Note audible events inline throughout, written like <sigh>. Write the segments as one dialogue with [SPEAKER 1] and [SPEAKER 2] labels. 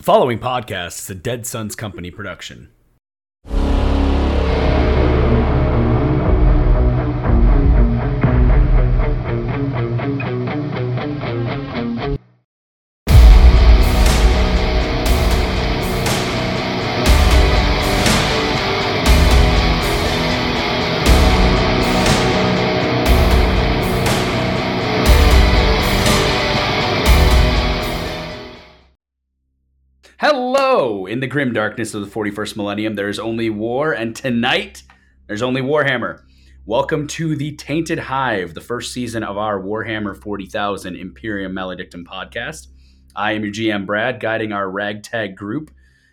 [SPEAKER 1] The following podcast is a Dead Suns Company production. In the grim darkness of the 41st millennium, there is only war, and tonight, there's only Warhammer. Welcome to the Tainted Hive, the first season of our Warhammer 40,000 Imperium Maledictum podcast. I am your GM, Brad, guiding our ragtag group.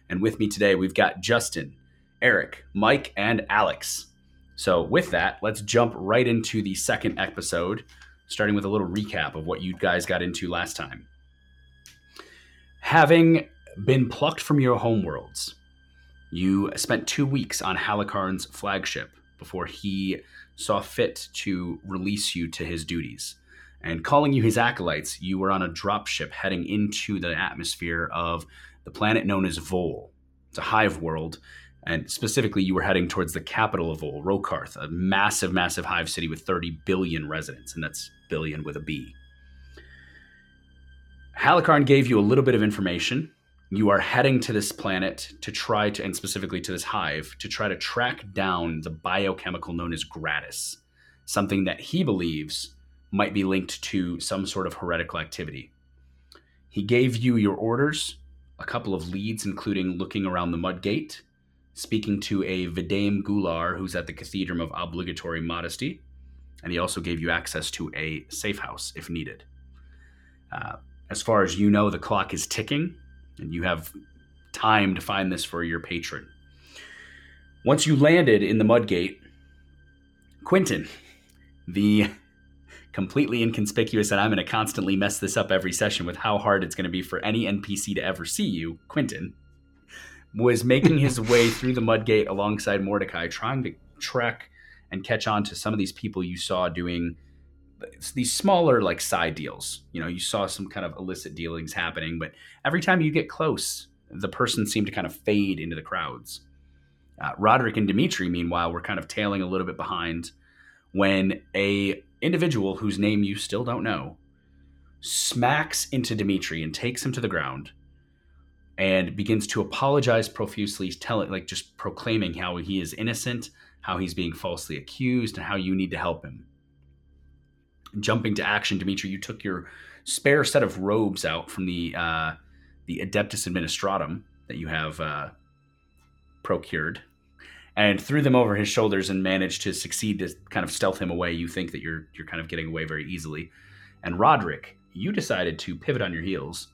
[SPEAKER 1] And with me today, we've got Justin, Eric, Mike, and Alex. So, with that, let's jump right into the second episode, starting with a little recap of what you guys got into last time. Having been plucked from your homeworlds, you spent two weeks on Halikarn's flagship before he saw fit to release you to his duties. And calling you his acolytes, you were on a dropship heading into the atmosphere of the planet known as Vol. It's a hive world, and specifically, you were heading towards the capital of Vol, Rokarth, a massive, massive hive city with 30 billion residents, and that's billion with a B. Halikarn gave you a little bit of information you are heading to this planet to try to, and specifically to this hive, to try to track down the biochemical known as gratis, something that he believes might be linked to some sort of heretical activity. He gave you your orders, a couple of leads, including looking around the Mudgate, speaking to a Vidame Gular who's at the Cathedral of Obligatory Modesty, and he also gave you access to a safe house if needed. Uh, as far as you know, the clock is ticking and you have time to find this for your patron. Once you landed in the Mudgate, Quentin, the <laughs> completely inconspicuous, and I'm going to constantly mess this up every session with how hard it's going to be for any NPC to ever see you, Quentin, was making his way <laughs> through the Mudgate alongside Mordecai, trying to track and catch on to some of these people you saw doing these smaller like side deals. You know, you saw some kind of illicit dealings happening, but every time you get close, the person seemed to kind of fade into the crowds. Uh, Roderick and Dimitri, meanwhile, were kind of tailing a little bit behind when a individual whose name you still don't know smacks into Dimitri and takes him to the ground and begins to apologize profusely, telling like just proclaiming how he is innocent, how he's being falsely accused, and how you need to help him jumping to action, Dimitri, you took your spare set of robes out from the uh, the Adeptus Administratum that you have uh, procured, and threw them over his shoulders and managed to succeed to kind of stealth him away. You think that you're you're kind of getting away very easily, and Roderick, you decided to pivot on your heels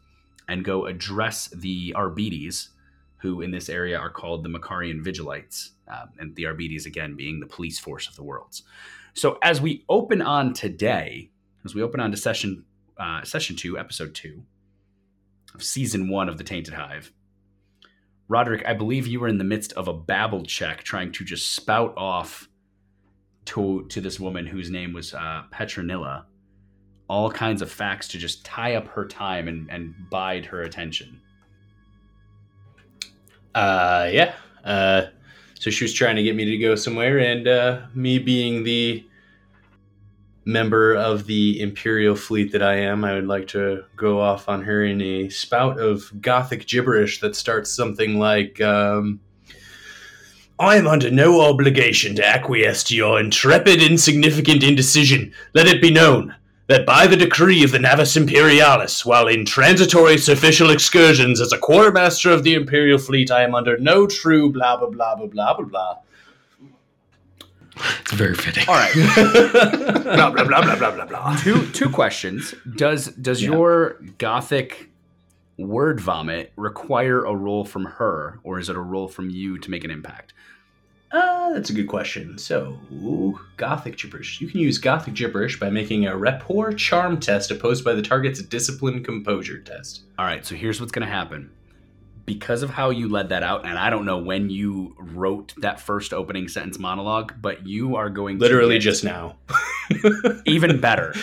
[SPEAKER 1] and go address the Arbites, who in this area are called the Macharian Vigilites, um, and the Arbites again being the police force of the worlds. So as we open on today, as we open on to session uh, session two, episode two of season one of the Tainted Hive, Roderick, I believe you were in the midst of a babble check, trying to just spout off to to this woman whose name was uh, Petronilla, all kinds of facts to just tie up her time and, and bide her attention.
[SPEAKER 2] Uh, yeah. Uh, so she was trying to get me to go somewhere, and uh, me being the member of the Imperial fleet that I am, I would like to go off on her in a spout of Gothic gibberish that starts something like. Um, I am under no obligation to acquiesce to your intrepid, insignificant indecision. Let it be known that by the decree of the Navis Imperialis, while in transitory official excursions as a quartermaster of the Imperial fleet, I am under no true blah blah blah blah blah blah blah.
[SPEAKER 3] It's very fitting.
[SPEAKER 1] All right. <laughs>
[SPEAKER 2] blah blah blah blah blah blah blah.
[SPEAKER 1] two two questions. Does does
[SPEAKER 2] Yeah.
[SPEAKER 1] your gothic word vomit require a roll from her, or is it a roll from you to make an impact?
[SPEAKER 2] Uh, that's a good question. So, Gothic gibberish. You can use Gothic gibberish by making a rapport charm test opposed by the target's discipline composure test.
[SPEAKER 1] All right, so here's what's going to happen. because of how you led that out, and I don't know when you wrote that first opening sentence monologue, but you are going
[SPEAKER 2] Literally just now. <laughs>
[SPEAKER 1] even better.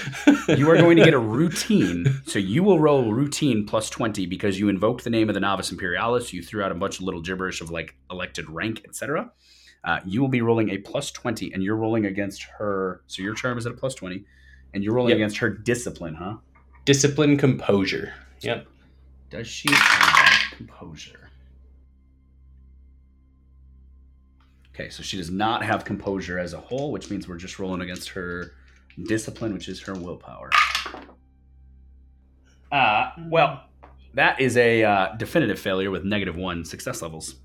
[SPEAKER 1] You are going to get a routine. So you will roll routine plus 20 because you invoked the name of the Navis Imperialis. You threw out a bunch of little gibberish of like elected rank, etc. Uh, you will be rolling a plus 20, and you're rolling against her. So your charm is at a plus 20, and you're rolling
[SPEAKER 2] Yep.
[SPEAKER 1] against her discipline, huh?
[SPEAKER 2] Discipline, composure. Yep.
[SPEAKER 1] Does she have composure? Okay, so she does not have composure as a whole, which means we're just rolling against her discipline, which is her willpower. Uh, well, that is a uh, definitive failure with negative one success levels.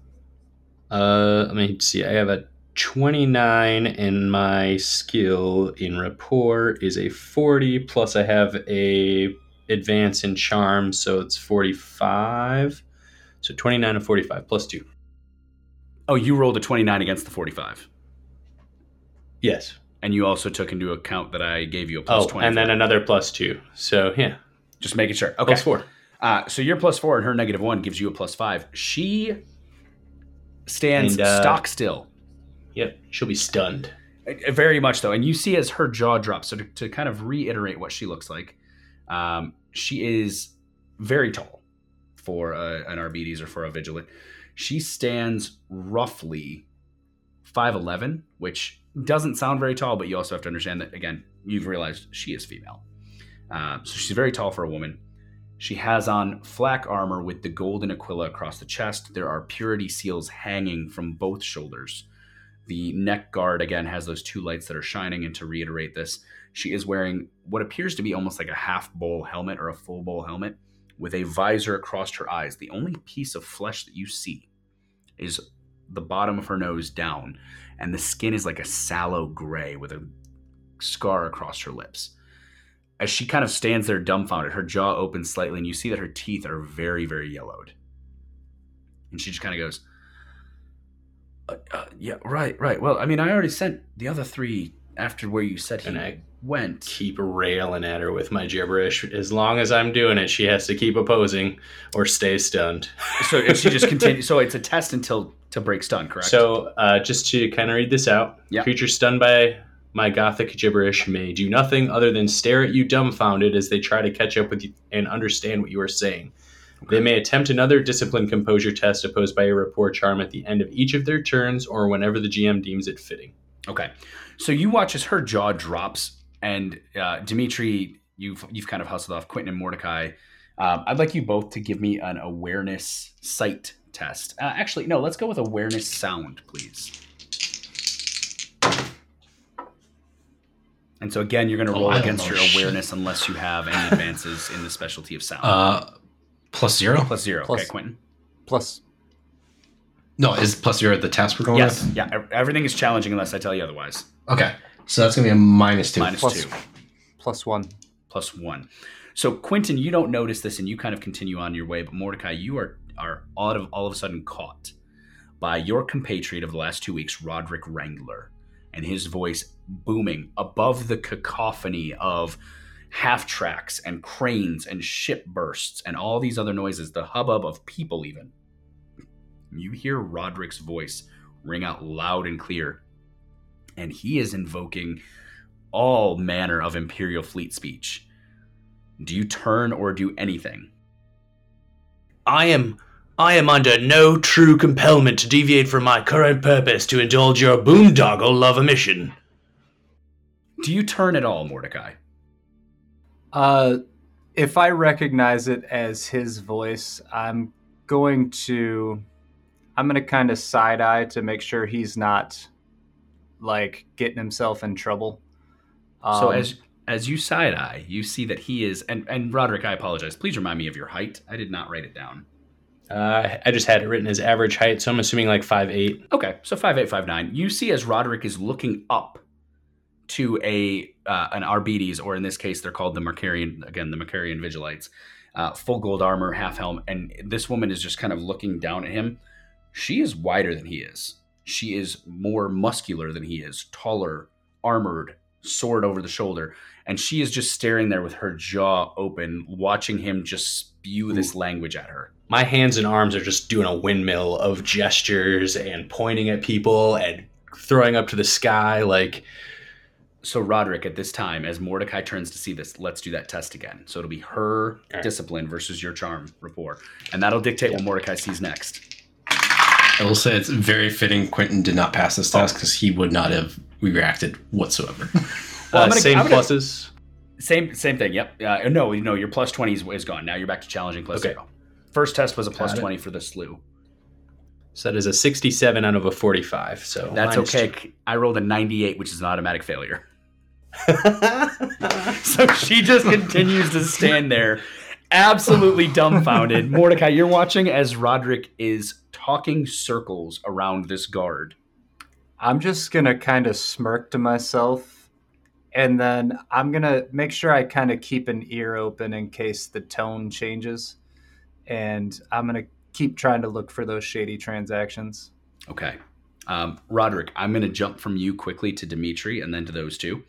[SPEAKER 2] Uh, let me see. I have a 29 and my skill in rapport is a 40 plus I have a advance in charm so it's 45. So 29 and 45 plus 2.
[SPEAKER 1] Oh, you rolled a 29 against the 45.
[SPEAKER 2] Yes.
[SPEAKER 1] And you also took into account that I gave you a plus
[SPEAKER 2] Oh,
[SPEAKER 1] 20.
[SPEAKER 2] and then another plus 2. So, yeah.
[SPEAKER 1] Just making sure. Okay.
[SPEAKER 2] Plus 4.
[SPEAKER 1] Uh, so your plus four and her negative one gives you a plus five. She stands
[SPEAKER 2] And, uh,
[SPEAKER 1] stock still,
[SPEAKER 2] Yep. She'll be stunned.
[SPEAKER 1] Uh, very much so. And you see as her jaw drops. So to, to kind of reiterate what she looks like, um, she is very tall for a, an Arbites or for a Vigilite. She stands roughly five eleven, which doesn't sound very tall, but you also have to understand that again, you've realized she is female. Uh, so she's very tall for a woman. She has on flak armor with the golden aquila across the chest. There are purity seals hanging from both shoulders. The neck guard, again, has those two lights that are shining. And to reiterate this, she is wearing what appears to be almost like a half bowl helmet or a full bowl helmet with a visor across her eyes. The only piece of flesh that you see is the bottom of her nose down, and the skin is like a sallow gray with a scar across her lips as she kind of stands there dumbfounded, her jaw opens slightly, and you see that her teeth are very, very yellowed. And she just kind of goes, uh, uh, "Yeah, right, right. Well, I mean, I already sent the other three after where you said he
[SPEAKER 2] And I
[SPEAKER 1] went."
[SPEAKER 2] keep railing at her with my gibberish. As long as I'm doing it, she has to keep opposing or stay stunned. <laughs>
[SPEAKER 1] So and she just continues. So it's a test until to break stun, correct?
[SPEAKER 2] So, uh, just to kind of read this out,
[SPEAKER 1] Yeah.
[SPEAKER 2] creature stunned by my gothic gibberish may do nothing other than stare at you dumbfounded as they try to catch up with you and understand what you are saying. They may attempt another discipline composure test opposed by a rapport charm at the end of each of their turns or whenever the GM deems it fitting.
[SPEAKER 1] Okay, so you watch as her jaw drops, and uh, Dimitri, you've you've kind of hustled off Quentin and Mordecai. Um, I'd like you both to give me an awareness sight test. Uh, actually, no, let's go with awareness sound, please. And so again, you're going to
[SPEAKER 3] Oh,
[SPEAKER 1] roll
[SPEAKER 3] I don't
[SPEAKER 1] against your
[SPEAKER 3] shit.
[SPEAKER 1] awareness unless you have any advances in the specialty of sound.
[SPEAKER 3] Uh, plus zero?
[SPEAKER 1] Plus zero.
[SPEAKER 4] plus-
[SPEAKER 1] Okay, Quentin.
[SPEAKER 4] Plus,
[SPEAKER 3] No, is plus zero the task we're going
[SPEAKER 1] Yes.
[SPEAKER 3] with?
[SPEAKER 1] Yeah. Everything is challenging unless I tell you otherwise.
[SPEAKER 3] Okay. So that's going to be a minus two.
[SPEAKER 1] Minus
[SPEAKER 4] Plus-
[SPEAKER 1] two.
[SPEAKER 4] plus one.
[SPEAKER 1] plus one. So Quentin, you don't notice this, and you kind of continue on your way. But Mordecai, you are are all of all of a sudden caught by your compatriot of the last two weeks, Roderick Wrangler, and his voice booming above the cacophony of half tracks and cranes and ship bursts and all these other noises, the hubbub of people even. You hear Roderick's voice ring out loud and clear, and he is invoking all manner of Imperial fleet speech. Do you turn or do anything?
[SPEAKER 2] I am I am under no true compellment to deviate from my current purpose to indulge your boondoggle love a mission.
[SPEAKER 1] Do you turn at all, Mordecai?
[SPEAKER 4] Uh, if I recognize it as his voice, I'm going to, I'm going to kind of side eye to make sure he's not like getting himself in trouble.
[SPEAKER 1] so
[SPEAKER 4] Um,
[SPEAKER 1] as as you side eye, you see that he is and and Roderick, I apologize. Please remind me of your height. I did not write it down.
[SPEAKER 2] Uh, I just had it written as average height, so I'm assuming like five eight.
[SPEAKER 1] Okay, so five eight five nine. You see as Roderick is looking up to a uh, an Arbites, or in this case, they're called the Macharian again, the Macharian Vigilites, uh, full gold armor, half helm, and this woman is just kind of looking down at him. She is wider than he is. She is more muscular than he is, taller, armored, sword over the shoulder, and she is just staring there with her jaw open, watching him just spew this language at her.
[SPEAKER 2] My hands and arms are just doing a windmill of gestures and pointing at people and throwing up to the sky like
[SPEAKER 1] So, Roderick, at this time, as Mordecai turns to see this, let's do that test again. So it'll be her
[SPEAKER 2] right.
[SPEAKER 1] discipline versus your charm rapport, and that'll dictate what Mordecai sees next.
[SPEAKER 3] I will say it's very fitting Quentin did not pass this test because he would not have reacted whatsoever.
[SPEAKER 1] Well, <laughs>
[SPEAKER 2] uh,
[SPEAKER 1] gonna-
[SPEAKER 2] same
[SPEAKER 1] gonna-
[SPEAKER 2] pluses.
[SPEAKER 1] Same same thing. Yep. Uh, no, no, your plus twenty is, is gone. Now you're back to challenging plus
[SPEAKER 2] Okay.
[SPEAKER 1] zero. First test was a plus
[SPEAKER 3] Got it.
[SPEAKER 1] twenty for the slew.
[SPEAKER 2] So that is a 67 out of a 45. So
[SPEAKER 1] That's
[SPEAKER 2] minus
[SPEAKER 1] okay. I rolled a ninety-eight, which is an automatic failure. <laughs> So she just continues to stand there, absolutely dumbfounded. Mordecai, you're watching as Roderick is talking circles around this guard.
[SPEAKER 4] I'm just gonna kind of smirk to myself, and then I'm gonna make sure I kind of keep an ear open in case the tone changes, and I'm gonna keep trying to look for those shady transactions.
[SPEAKER 1] Okay. Um, Roderick, I'm going to jump from you quickly to Dimitri and then to those two.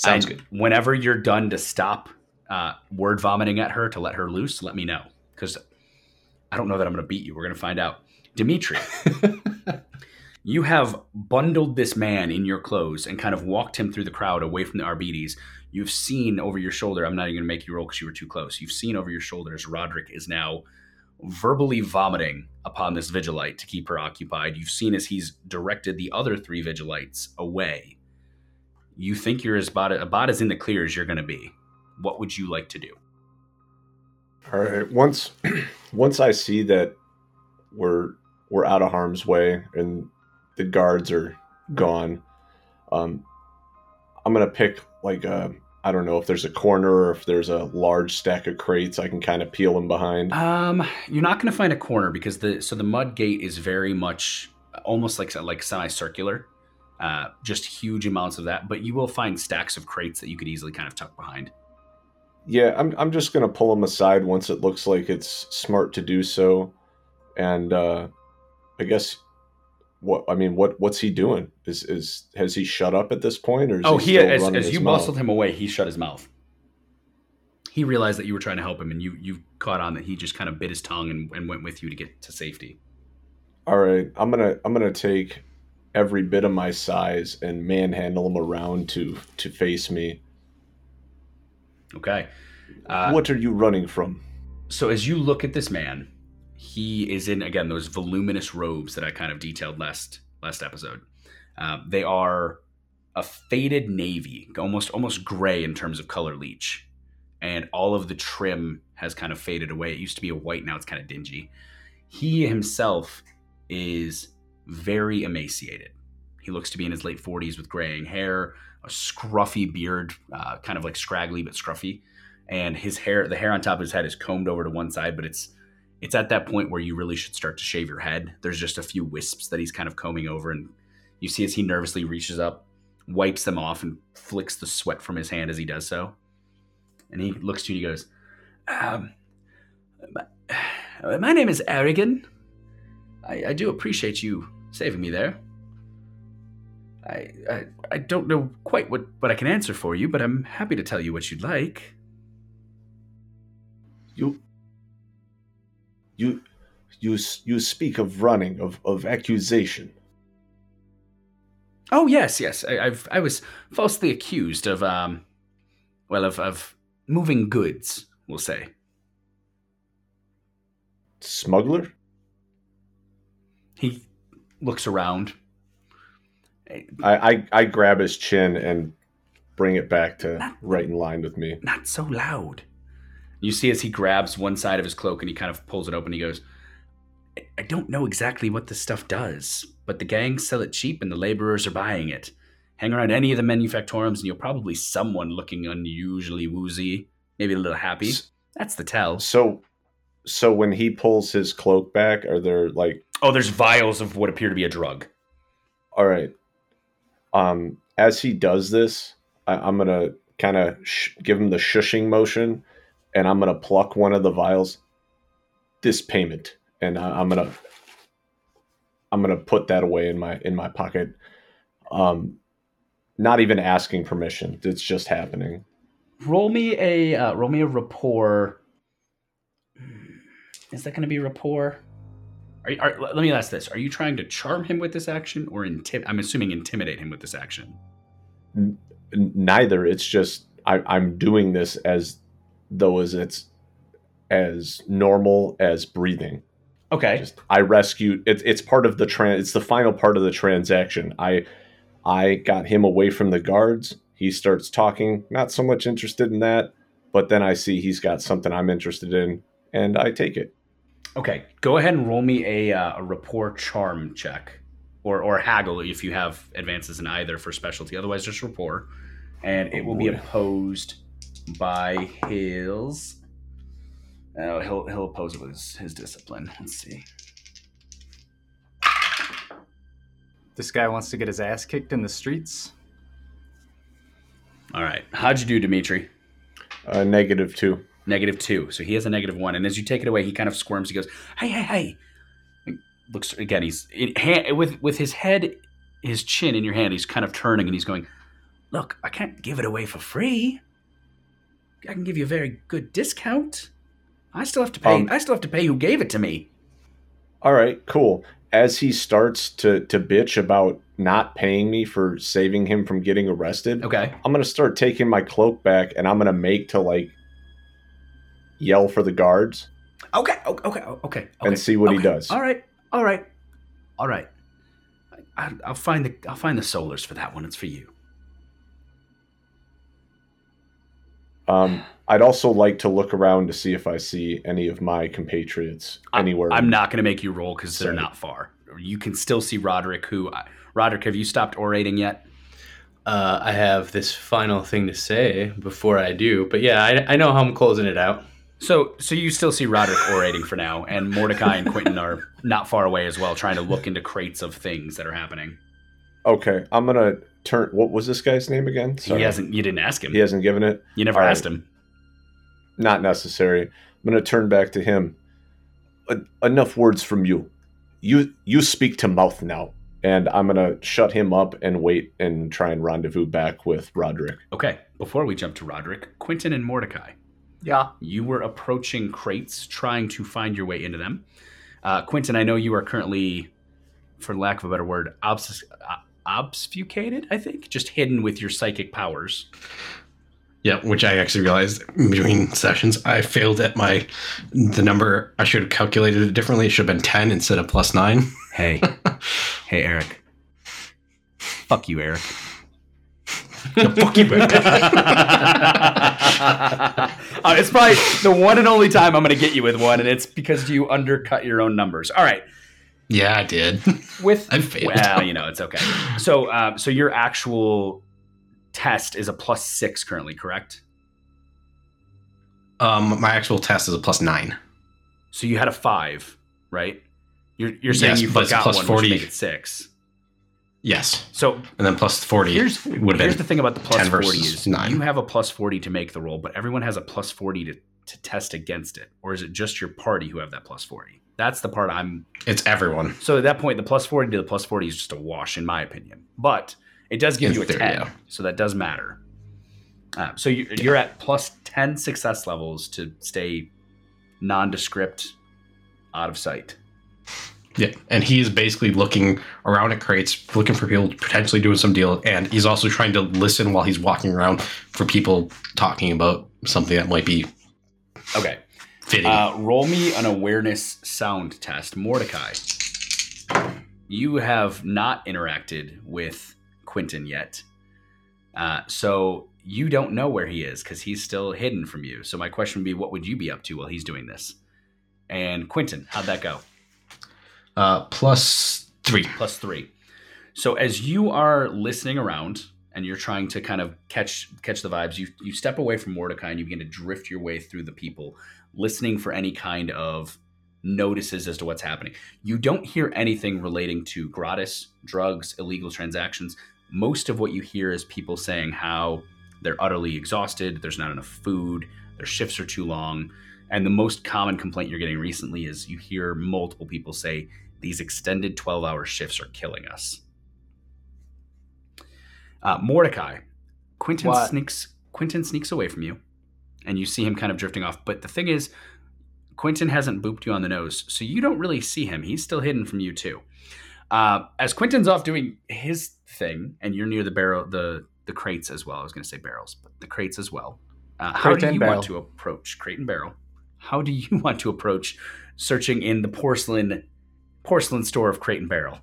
[SPEAKER 2] Sounds
[SPEAKER 1] And
[SPEAKER 2] good.
[SPEAKER 1] Whenever you're done to stop uh, word vomiting at her to let her loose, let me know. Because I don't know that I'm going to beat you. We're going to find out. Dimitri, <laughs> you have bundled this man in your clothes and kind of walked him through the crowd away from the Arbites. You've seen over your shoulder, I'm not even going to make you roll because you were too close. You've seen over your shoulders, Roderick is now verbally vomiting upon this Vigilite to keep her occupied. You've seen as he's directed the other three Vigilites away. You think you're as about, about as in the clear as you're going to be. What would you like to do?
[SPEAKER 5] All right. Once <clears throat> once I see that we're we're out of harm's way and the guards are gone, um, I'm gonna pick like a I don't know if there's a corner or if there's a large stack of crates I can kind of peel them behind.
[SPEAKER 1] Um, you're not going to find a corner because the so the mud gate is very much almost like like semicircular, uh, just huge amounts of that. But you will find stacks of crates that you could easily kind of tuck behind.
[SPEAKER 5] Yeah, I'm I'm just gonna pull them aside once it looks like it's smart to do so, and uh, I guess what I mean what what's he doing? Is is has he shut up at this point or is
[SPEAKER 1] oh,
[SPEAKER 5] he
[SPEAKER 1] he as, as you
[SPEAKER 5] mouth?
[SPEAKER 1] muscled him away, he shut his mouth. He realized that you were trying to help him, and you you caught on that he just kind of bit his tongue and, and went with you to get to safety.
[SPEAKER 5] All right, I'm gonna I'm gonna take every bit of my size and manhandle him around to to face me.
[SPEAKER 1] Okay. Uh,
[SPEAKER 5] what are you running from?
[SPEAKER 1] so as you look at this man, he is in again those voluminous robes that I kind of detailed last last episode. Um, they are a faded navy, almost almost gray in terms of color leech, and all of the trim has kind of faded away. It used to be a white, now it's kind of dingy. He himself is very emaciated. He looks to be in his late 40s with graying hair, a scruffy beard, uh, kind of like scraggly but scruffy and his hair the hair on top of his head is combed over to one side but it's it's at that point where you really should start to shave your head there's just a few wisps that he's kind of combing over and you see as he nervously reaches up wipes them off and flicks the sweat from his hand as he does so and he looks to you and he goes um, my, <sighs> my name is Aragon. I, I do appreciate you saving me there. I, I I don't know quite what, what I can answer for you, but I'm happy to tell you what you'd like.
[SPEAKER 5] You you you you speak of running of of accusation.
[SPEAKER 1] Oh yes, yes. I, I've I was falsely accused of um, well, of of moving goods. We'll say.
[SPEAKER 5] Smuggler?
[SPEAKER 1] He looks around.
[SPEAKER 5] I, I I grab his chin and bring it back to right in line with me.
[SPEAKER 1] Not so loud. You see as he grabs one side of his cloak and he kind of pulls it open. He goes, "I- "I don't know exactly what this stuff does, but the gangs sell it cheap and the laborers are buying it. Hang around any of the manufactorums and you'll probably someone looking unusually woozy, maybe a little happy. That's the tell.
[SPEAKER 5] So so when he pulls his cloak back, are there like
[SPEAKER 1] Oh, there's vials of what appear to be a drug.
[SPEAKER 5] all right? Um, as he does this, I, I'm gonna kind of sh- give him the shushing motion, and I'm gonna pluck one of the vials. This payment, and I, I'm gonna I'm gonna put that away in my in my pocket. Um, not even asking permission. It's just happening.
[SPEAKER 1] roll me a uh, roll me a rapport. Is that going to be rapport? Are, are, let me ask this: Are you trying to charm him with this action, or intim- I'm assuming intimidate him with this action?
[SPEAKER 5] N- neither. It's just I, I'm doing this as though as it's as normal as breathing.
[SPEAKER 1] Okay.
[SPEAKER 5] Just I rescued. It's it's part of the trans. It's the final part of the transaction. I I got him away from the guards. He starts talking. Not so much interested in that, but then I see he's got something I'm interested in, and I take it.
[SPEAKER 1] Okay, go ahead and roll me a, uh, a rapport charm check, or or haggle if you have advances in either for specialty. Otherwise, just rapport, and it will be opposed by his. Oh, he'll he'll oppose it with his, his discipline. Let's see.
[SPEAKER 4] This guy wants to get his ass kicked in the streets.
[SPEAKER 1] All right, how'd you do, Dimitri?
[SPEAKER 5] Uh, negative two.
[SPEAKER 1] Negative two. So he has a negative one, and as you take it away, he kind of squirms. He goes, "Hey, hey, hey!" And looks again. He's in, hand, with with his head, his chin in your hand. He's kind of turning, and he's going, "Look, I can't give it away for free. I can give you a very good discount. I still have to pay.
[SPEAKER 5] Um,
[SPEAKER 1] I still have to pay who gave it to me."
[SPEAKER 5] All right, cool. As he starts to to bitch about not paying me for saving him from getting arrested,
[SPEAKER 1] Okay.
[SPEAKER 5] I'm gonna start taking my cloak back, and I'm gonna make to like yell for the guards
[SPEAKER 1] Okay. Okay. Okay. Okay.
[SPEAKER 5] and see what he does.
[SPEAKER 1] All right. All right. All right. I, I'll find the I'll find the solars for that one. It's for you.
[SPEAKER 5] Um, I'd also like to look around to see if I see any of my compatriots
[SPEAKER 1] I-
[SPEAKER 5] anywhere.
[SPEAKER 1] I'm not going to make you roll because they're not far. You can still see Roderick. Who, Roderick, have you stopped orating yet?
[SPEAKER 2] Uh, I have this final thing to say before I do, but yeah, I, I know how I'm closing it out.
[SPEAKER 1] So, so you still see Roderick orating for now, and Mordecai and Quentin are not far away as well, trying to look into crates of things that are happening.
[SPEAKER 5] Okay, I'm gonna turn. What was this guy's name again?
[SPEAKER 1] He hasn't. You didn't ask him.
[SPEAKER 5] He hasn't given it.
[SPEAKER 1] You never
[SPEAKER 5] All right.
[SPEAKER 1] asked him.
[SPEAKER 5] Not necessary. I'm gonna turn back to him. En- enough words from you. You you speak to mouth now, and I'm gonna shut him up and wait and try and rendezvous back with Roderick.
[SPEAKER 1] Okay. Before we jump to Roderick, Quentin and Mordecai.
[SPEAKER 4] Yeah.
[SPEAKER 1] You were approaching crates, trying to find your way into them. Uh, Quentin, I know you are currently, for lack of a better word, obfus- uh, obfuscated. I think just hidden with your psychic powers.
[SPEAKER 3] Yeah, which I actually realized between sessions. I failed at my the number. I should have calculated it differently. It should have been ten instead of plus nine.
[SPEAKER 1] Hey, <laughs> hey, Eric. Fuck you, Eric.
[SPEAKER 3] No, fuck you. <laughs>
[SPEAKER 1] Uh, it's probably the one and only time I'm going to get you with one, and it's because you undercut your own numbers. All right,
[SPEAKER 3] yeah, I did. <laughs>
[SPEAKER 1] with
[SPEAKER 3] I failed.
[SPEAKER 1] well, you know, it's okay. So, um, so your actual test is a plus six currently, correct?
[SPEAKER 3] Um, my actual test is a plus nine.
[SPEAKER 1] So you had a five, right? You're, you're saying
[SPEAKER 3] Yes,
[SPEAKER 1] you
[SPEAKER 3] but
[SPEAKER 1] forgot
[SPEAKER 3] plus
[SPEAKER 1] one,
[SPEAKER 3] 40.
[SPEAKER 1] which make it six.
[SPEAKER 3] Yes,
[SPEAKER 1] So
[SPEAKER 3] and then plus forty.
[SPEAKER 1] here's
[SPEAKER 3] would have been
[SPEAKER 1] the thing about the plus
[SPEAKER 3] 10
[SPEAKER 1] forty is
[SPEAKER 3] nine.
[SPEAKER 1] you have a plus forty to make the roll, but everyone has a plus forty to to test against it, or is it just your party who have that plus forty? That's the part I'm.
[SPEAKER 3] It's everyone.
[SPEAKER 1] So at that point, the plus forty to the plus forty is just a wash, in my opinion. But it does give
[SPEAKER 3] In
[SPEAKER 1] you a
[SPEAKER 3] theory,
[SPEAKER 1] ten,
[SPEAKER 3] yeah.
[SPEAKER 1] so that does matter. Uh, so you, you're at plus ten success levels to stay nondescript, out of sight.
[SPEAKER 3] Yeah, and he is basically looking around at crates, looking for people potentially doing some deal, and he's also trying to listen while he's walking around for people talking about something that might be
[SPEAKER 1] Okay.
[SPEAKER 3] fitting.
[SPEAKER 1] Uh, roll me an awareness sound test, Mordecai. You have not interacted with Quentin yet, uh, so you don't know where he is because he's still hidden from you. So my question would be, what would you be up to while he's doing this? And Quentin, how'd that go?
[SPEAKER 3] Uh, plus three.
[SPEAKER 1] Plus three. So as you are listening around and you're trying to kind of catch catch the vibes, you you step away from Mordecai and you begin to drift your way through the people, listening for any kind of notices as to what's happening. You don't hear anything relating to gratis, drugs, illegal transactions. Most of what you hear is people saying how they're utterly exhausted, there's not enough food, their shifts are too long. And the most common complaint you're getting recently is you hear multiple people say these extended 12 hour shifts are killing us. Uh, Mordecai, Quentin
[SPEAKER 4] What?
[SPEAKER 1] sneaks Quentin sneaks away from you, and you see him kind of drifting off. But the thing is, Quentin hasn't booped you on the nose, so you don't really see him. He's still hidden from you too. Uh, as Quentin's off doing his thing, and you're near the barrel, the the crates as well. I was going to say barrels, but the crates as well. Uh, how do you
[SPEAKER 4] barrel.
[SPEAKER 1] want to approach crate and barrel? How do you <laughs> want to approach searching in the porcelain porcelain store of crate and barrel?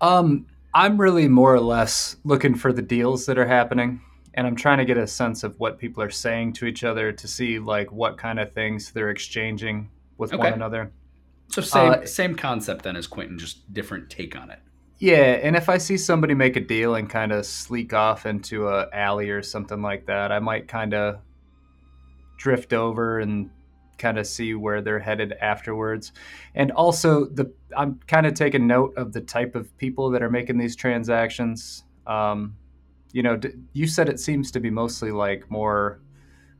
[SPEAKER 4] Um, I'm really more or less looking for the deals that are happening, and I'm trying to get a sense of what people are saying to each other to see like what kind of things they're exchanging with one another.
[SPEAKER 1] so same
[SPEAKER 4] Uh,
[SPEAKER 1] same concept then as Quentin, just different take on it.
[SPEAKER 4] Yeah, and if I see somebody make a deal and kind of sleek off into a alley or something like that, I might kind of drift over and kind of see where they're headed afterwards. And also, the I'm kind of taking note of the type of people that are making these transactions. Um, you know, you said it seems to be mostly like more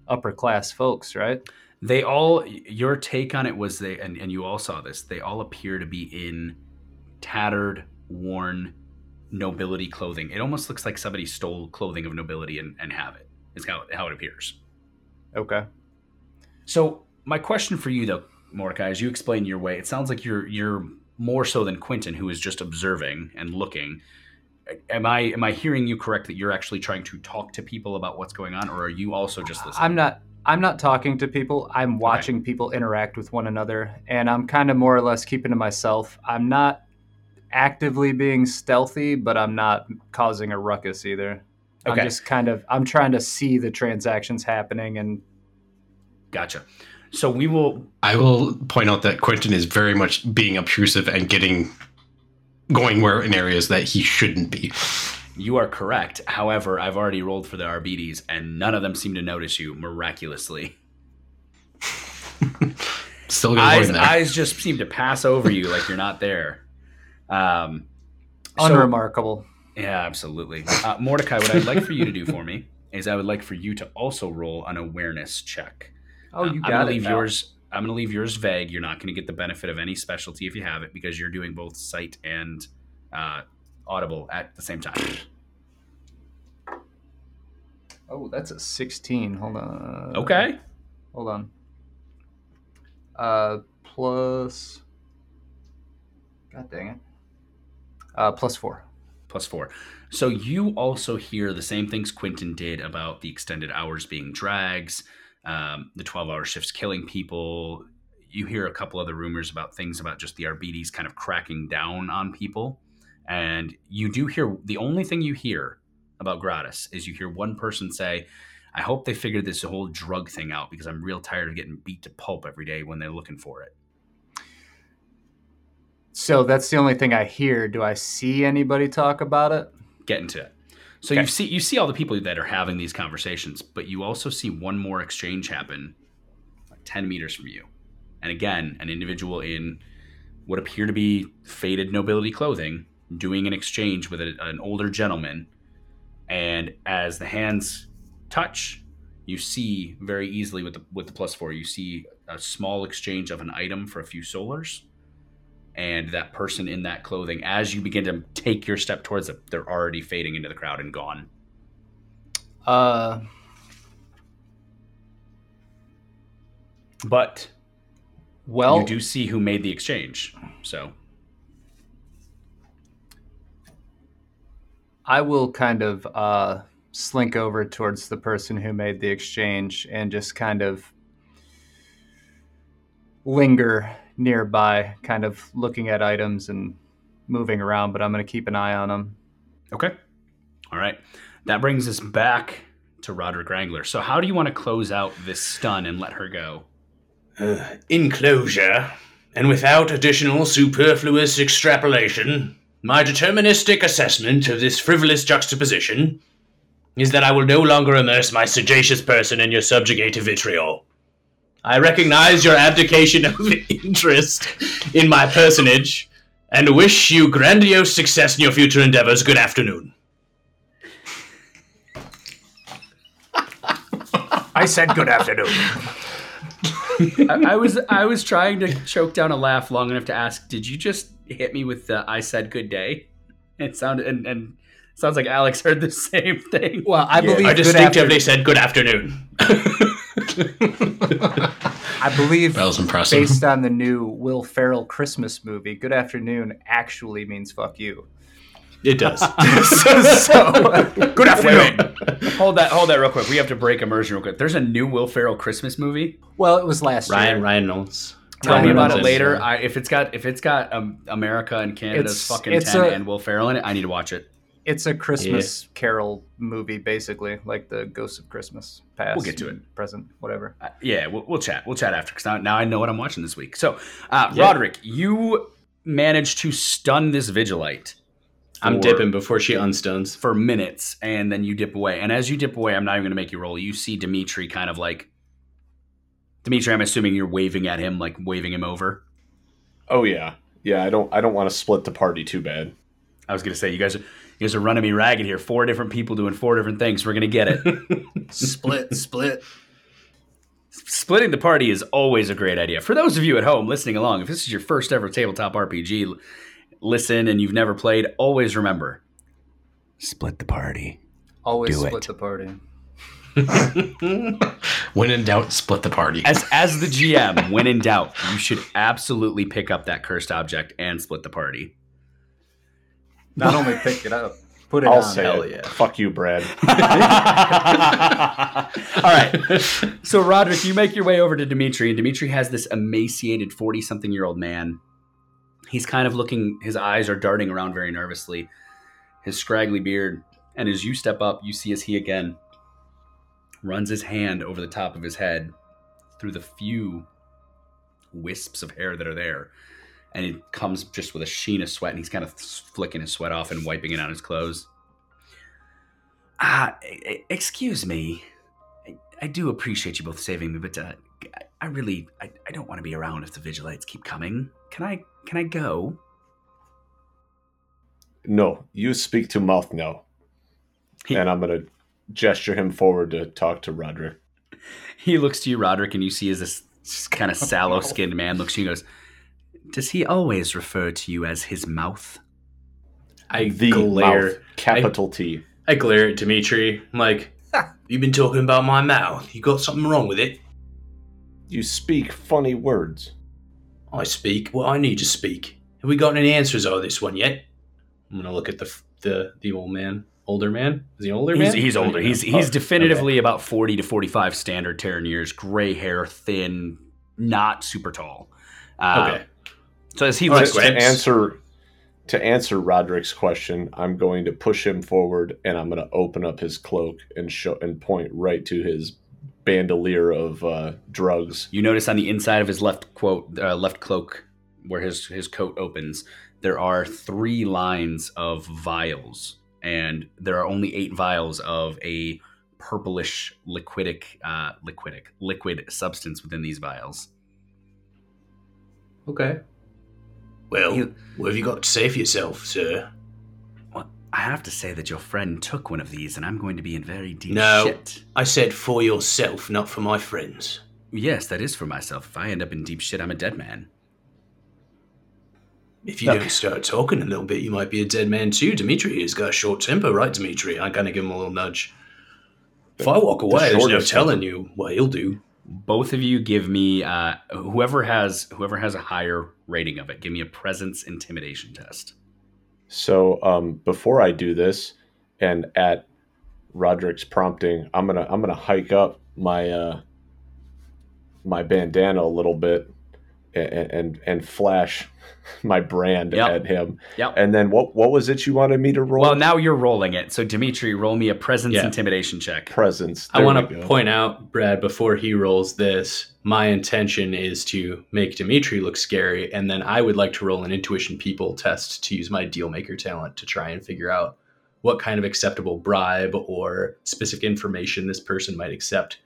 [SPEAKER 4] upper class folks, right?
[SPEAKER 1] They all your take on it was they and, and you all saw this, they all appear to be in tattered, worn nobility clothing. It almost looks like somebody stole clothing of nobility and, and have it. Is how, how it appears.
[SPEAKER 4] Okay.
[SPEAKER 1] So my question for you though, Mordecai, as you explain your way, it sounds like you're you're more so than Quentin, who is just observing and looking. Am I am I hearing you correct that you're actually trying to talk to people about what's going on, or are you also just listening?
[SPEAKER 4] I'm not. I'm not talking to people. I'm watching people interact with one another, and I'm kind of more or less keeping to myself. I'm not actively being stealthy, but I'm not causing a ruckus either.
[SPEAKER 1] Okay.
[SPEAKER 4] I'm just kind of. I'm trying to see the transactions happening, and
[SPEAKER 1] Gotcha. So we will
[SPEAKER 3] I will point out that Quentin is very much being obtrusive and getting going where in areas that he shouldn't be.
[SPEAKER 1] You are correct. However, I've already rolled for the Arbites, and none of them seem to notice you miraculously. <laughs>
[SPEAKER 3] Still gonna
[SPEAKER 1] Eyes, eyes just seem to pass over you like you're not there. Um, so-
[SPEAKER 4] unremarkable.
[SPEAKER 1] Yeah, absolutely. Uh, Mordecai, what I'd like for you to do for me <laughs> is I would like for you to also roll an awareness check.
[SPEAKER 4] Oh, you
[SPEAKER 1] Uh,
[SPEAKER 4] you
[SPEAKER 1] I'm
[SPEAKER 4] got
[SPEAKER 1] gonna
[SPEAKER 4] it.
[SPEAKER 1] leave yours. I'm going to leave yours vague. You're not going to get the benefit of any specialty if you have it because you're doing both sight and uh, audible at the same time.
[SPEAKER 4] Oh, that's a 16. Hold on.
[SPEAKER 1] Okay.
[SPEAKER 4] Hold on. Uh, plus. God dang it. Uh, plus four.
[SPEAKER 1] Plus four. So you also hear the same things Quentin did about the extended hours being drags, um, the 12 hour shifts killing people. You hear a couple other rumors about things about just the Arbites kind of cracking down on people. And you do hear the only thing you hear about Gratis is you hear one person say, I hope they figured this whole drug thing out because I'm real tired of getting beat to pulp every day when they're looking for it.
[SPEAKER 4] So hmm. that's the only thing I hear. Do I see anybody talk about it?
[SPEAKER 1] get into it. So
[SPEAKER 4] Okay.
[SPEAKER 1] you see you see all the people that are having these conversations, but you also see one more exchange happen like 10 meters from you. And again, an individual in what appear to be faded nobility clothing doing an exchange with a, an older gentleman. And as the hands touch, you see very easily with the with the plus 4, you see a small exchange of an item for a few solars and that person in that clothing as you begin to take your step towards them they're already fading into the crowd and gone.
[SPEAKER 4] Uh,
[SPEAKER 1] but
[SPEAKER 4] well,
[SPEAKER 1] you do see who made the exchange so.
[SPEAKER 4] I will kind of uh, slink over towards the person who made the exchange and just kind of linger nearby, kind of looking at items and moving around, but I'm going to keep an eye on them.
[SPEAKER 1] okay. All right. That brings us back to roderick wrangler so how do you want to close out this stun and let her go?
[SPEAKER 2] Uh, in closure, and without additional superfluous extrapolation, my deterministic assessment of this frivolous juxtaposition is that I will no longer immerse my sagacious person in your subjugative vitriol. I recognize your abdication of <laughs> interest in my personage and wish you grandiose success in your future endeavors. Good afternoon. <laughs>
[SPEAKER 4] I said good afternoon.
[SPEAKER 1] I, I was i was trying to choke down a laugh long enough to ask did you just hit me with the i said good day it sounded and, and Sounds like Alex heard the <laughs> same thing.
[SPEAKER 4] Well, I
[SPEAKER 5] Yeah.
[SPEAKER 4] believe
[SPEAKER 2] I distinctively
[SPEAKER 4] after-
[SPEAKER 2] said good afternoon.
[SPEAKER 4] I believe
[SPEAKER 3] That was impressive.
[SPEAKER 4] based on the new Will Ferrell Christmas movie, "Good Afternoon" actually means "fuck you."
[SPEAKER 2] It does. <laughs>
[SPEAKER 4] so, <laughs>
[SPEAKER 1] Good afternoon. hold that, hold that real quick. We have to break immersion real quick. There's a new Will Ferrell Christmas movie.
[SPEAKER 4] well, it was last
[SPEAKER 2] Ryan
[SPEAKER 4] year.
[SPEAKER 2] Ryan Knowles.
[SPEAKER 1] Tell
[SPEAKER 2] Ryan
[SPEAKER 1] me about
[SPEAKER 2] Reynolds
[SPEAKER 1] it
[SPEAKER 2] is,
[SPEAKER 1] later. I, if it's got if it's got um, America and Canada's
[SPEAKER 4] It's-
[SPEAKER 1] fucking
[SPEAKER 4] it's
[SPEAKER 1] ten
[SPEAKER 4] a-
[SPEAKER 1] and Will Ferrell in it, I need to watch it.
[SPEAKER 4] It's a Christmas Carol movie, basically, like the Ghost of Christmas Past.
[SPEAKER 1] We'll get to it.
[SPEAKER 4] Present, whatever.
[SPEAKER 1] Uh, yeah, we'll, we'll chat. We'll chat after because now, now I know what I'm watching this week. So, uh,
[SPEAKER 2] Yeah.
[SPEAKER 1] Roderick, you managed to stun this Vigilite.
[SPEAKER 2] I'm dipping before she unstuns.
[SPEAKER 1] for minutes, and then you dip away. And as you dip away, I'm not even going to make you roll. You see Dimitri kind of like Dimitri. I'm assuming you're waving at him, like waving him over.
[SPEAKER 5] Oh yeah, yeah. I don't I don't want to split the party too bad.
[SPEAKER 1] I was going to say you guys are you guys are running me ragged here. Four different people doing four different things. We're going to get it. <laughs>
[SPEAKER 4] Split, split.
[SPEAKER 1] Splitting the party is always a great idea. For those of you at home listening along, if this is your first ever tabletop RPG, listen and you've never played, always remember split the party.
[SPEAKER 4] Always
[SPEAKER 1] Do
[SPEAKER 4] split
[SPEAKER 1] it.
[SPEAKER 4] the party. <laughs>
[SPEAKER 3] when in doubt, split the party.
[SPEAKER 1] As as the GM, when in doubt, you should absolutely pick up that cursed object and split the party.
[SPEAKER 4] Not only pick it up, put it
[SPEAKER 5] I'll
[SPEAKER 4] on.
[SPEAKER 5] say
[SPEAKER 2] hell
[SPEAKER 5] it.
[SPEAKER 2] yeah.
[SPEAKER 5] Fuck you, Brad. <laughs> <laughs>
[SPEAKER 1] All right. So, Roderick, you make your way over to Dimitri, and Dimitri has this emaciated 40 something year old man. He's kind of looking, his eyes are darting around very nervously, his scraggly beard. And as you step up, you see as he again runs his hand over the top of his head through the few wisps of hair that are there. And it comes just with a sheen of sweat, and he's kind of flicking his sweat off and wiping it on his clothes. Ah, e- excuse me. I, I do appreciate you both saving me, but uh, I, really, I, I don't want to be around if the Vigilites keep coming. Can I, can I go?
[SPEAKER 5] No, you speak to mouth now.
[SPEAKER 1] He-
[SPEAKER 5] and I'm gonna gesture him forward to talk to Roderick.
[SPEAKER 1] He looks to you, Roderick, and you see as this kind of sallow-skinned man looks to you and goes, "Does he always refer to you as his mouth?"
[SPEAKER 2] I
[SPEAKER 5] the
[SPEAKER 2] glare.
[SPEAKER 5] mouth, capital T.
[SPEAKER 2] I glare at Dimitri. I'm like, "You've been talking about my mouth. You got something wrong with it?"
[SPEAKER 5] You speak funny words.
[SPEAKER 2] I speak what I need to speak. Have we gotten any answers out of this one yet? I'm gonna look at the the the old man, older man. Is he older
[SPEAKER 1] He's,
[SPEAKER 2] man?
[SPEAKER 1] he's older. He's
[SPEAKER 2] know.
[SPEAKER 1] he's
[SPEAKER 2] Oh,
[SPEAKER 1] definitively about forty to forty-five standard Terran years. Gray hair, thin, not super tall. Uh,
[SPEAKER 2] okay.
[SPEAKER 1] So as he
[SPEAKER 2] All right,
[SPEAKER 1] looks,
[SPEAKER 5] to answer to answer Roderick's question, I'm going to push him forward and I'm going to open up his cloak and show and point right to his bandolier of uh, drugs.
[SPEAKER 1] You notice on the inside of his left quote, uh, left cloak, where his his coat opens, there are three lines of vials, and there are only eight vials of a purplish liquidic, uh, liquidic, liquid substance within these vials.
[SPEAKER 2] Okay. Well,
[SPEAKER 1] You-
[SPEAKER 2] what have you got to say for yourself, sir?
[SPEAKER 1] Well, I have to say that your friend took one of these, and I'm going to be in very deep
[SPEAKER 2] No.
[SPEAKER 1] shit.
[SPEAKER 2] I said for yourself, not for my friends.
[SPEAKER 1] Yes, that is for myself. If I end up in deep shit, I'm a dead man.
[SPEAKER 2] If you
[SPEAKER 5] No.
[SPEAKER 2] don't start talking a little bit, you might be a dead man too. Dimitri has got a short temper, right, Dimitri? I kind of give him a little nudge. If I walk
[SPEAKER 5] The
[SPEAKER 2] away, there's no telling you what he'll do.
[SPEAKER 1] Both of you give me uh, whoever has whoever has a higher rating of it give me a presence intimidation test.
[SPEAKER 5] So um, before I do this, and at Roderick's prompting, I'm gonna I'm gonna hike up my uh, my bandana a little bit and and, and flash <laughs> my brand
[SPEAKER 1] Yep.
[SPEAKER 5] at him.
[SPEAKER 1] Yep.
[SPEAKER 5] And then what what was it you wanted me to roll?
[SPEAKER 1] well now you're rolling it so dimitri roll me a presence
[SPEAKER 2] Yeah.
[SPEAKER 1] intimidation check
[SPEAKER 5] presence.
[SPEAKER 2] I want to point out, Brad, before he rolls this, my intention is to make Dimitri look scary, and then I would like to roll an intuition people test to use my deal maker talent to try and figure out what kind of acceptable bribe or specific information this person might accept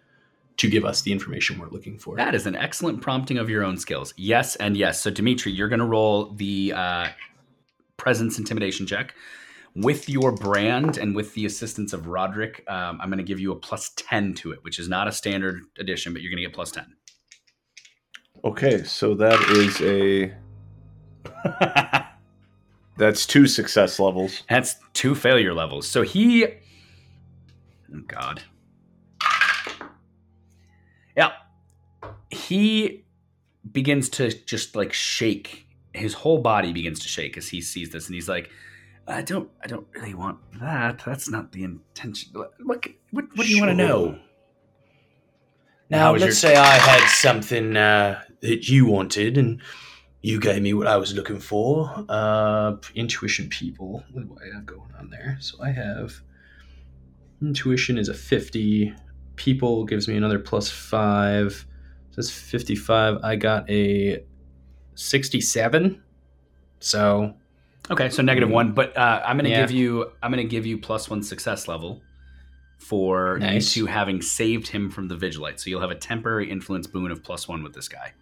[SPEAKER 2] to give us the information we're looking for.
[SPEAKER 1] that is an excellent prompting of your own skills yes and yes so dimitri you're going to roll the uh, presence intimidation check with your brand and with the assistance of roderick um, i'm going to give you a plus 10 to it which is not a standard addition but you're going to get plus 10
[SPEAKER 5] Okay, so that is a <laughs> That's two success levels.
[SPEAKER 1] That's two failure levels. So he. Oh, God. Yeah. He begins to just like shake. His whole body begins to shake as he sees this, and he's like, "I don't, I don't really want that. That's not the intention. What, what, what, do you want to know?"
[SPEAKER 2] Now, let's
[SPEAKER 1] your-
[SPEAKER 2] say I had something uh, that you wanted, and you gave me what I was looking for. Uh, intuition, people. What do I have going on there? So I have intuition is a fifty. People gives me another plus five. So that's fifty-five. I got a sixty-seven. So
[SPEAKER 1] Okay, so
[SPEAKER 2] Mm.
[SPEAKER 1] one, but uh, I'm gonna
[SPEAKER 2] Yeah.
[SPEAKER 1] give you I'm gonna give you plus one success level for
[SPEAKER 2] Nice.
[SPEAKER 1] you two having saved him from the vigilite. So you'll have a temporary influence boon of plus one with this guy.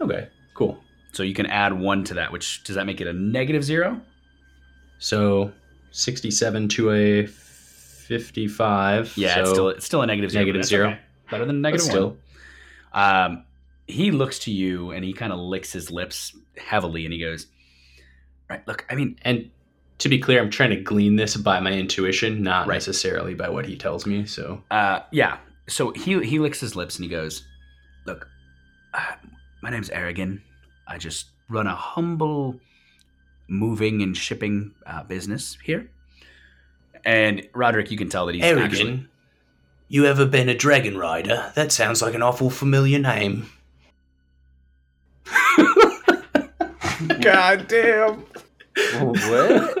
[SPEAKER 2] okay, cool.
[SPEAKER 1] So you can add one to that, which does that make it a negative zero?
[SPEAKER 2] So sixty-seven to a fifty-five.
[SPEAKER 1] Yeah,
[SPEAKER 2] so
[SPEAKER 1] it's still it's still a negative zero.
[SPEAKER 2] negative zero.
[SPEAKER 1] okay. Better than negative
[SPEAKER 2] still.
[SPEAKER 1] one. Um, he looks to you and he kind of licks his lips heavily and he goes, "Right, look, I mean,
[SPEAKER 2] And to be clear, I'm trying to glean this by my intuition, not
[SPEAKER 1] Right.
[SPEAKER 2] necessarily by what he tells me. So
[SPEAKER 1] uh, yeah." So he he licks his lips and he goes, "Look, uh, my name's Aragon. I just run a humble moving and shipping uh, business here." And Roderick, you can tell that he's actually
[SPEAKER 2] you ever been a dragon rider? That sounds like an awful familiar name. <laughs>
[SPEAKER 5] God damn.
[SPEAKER 4] what?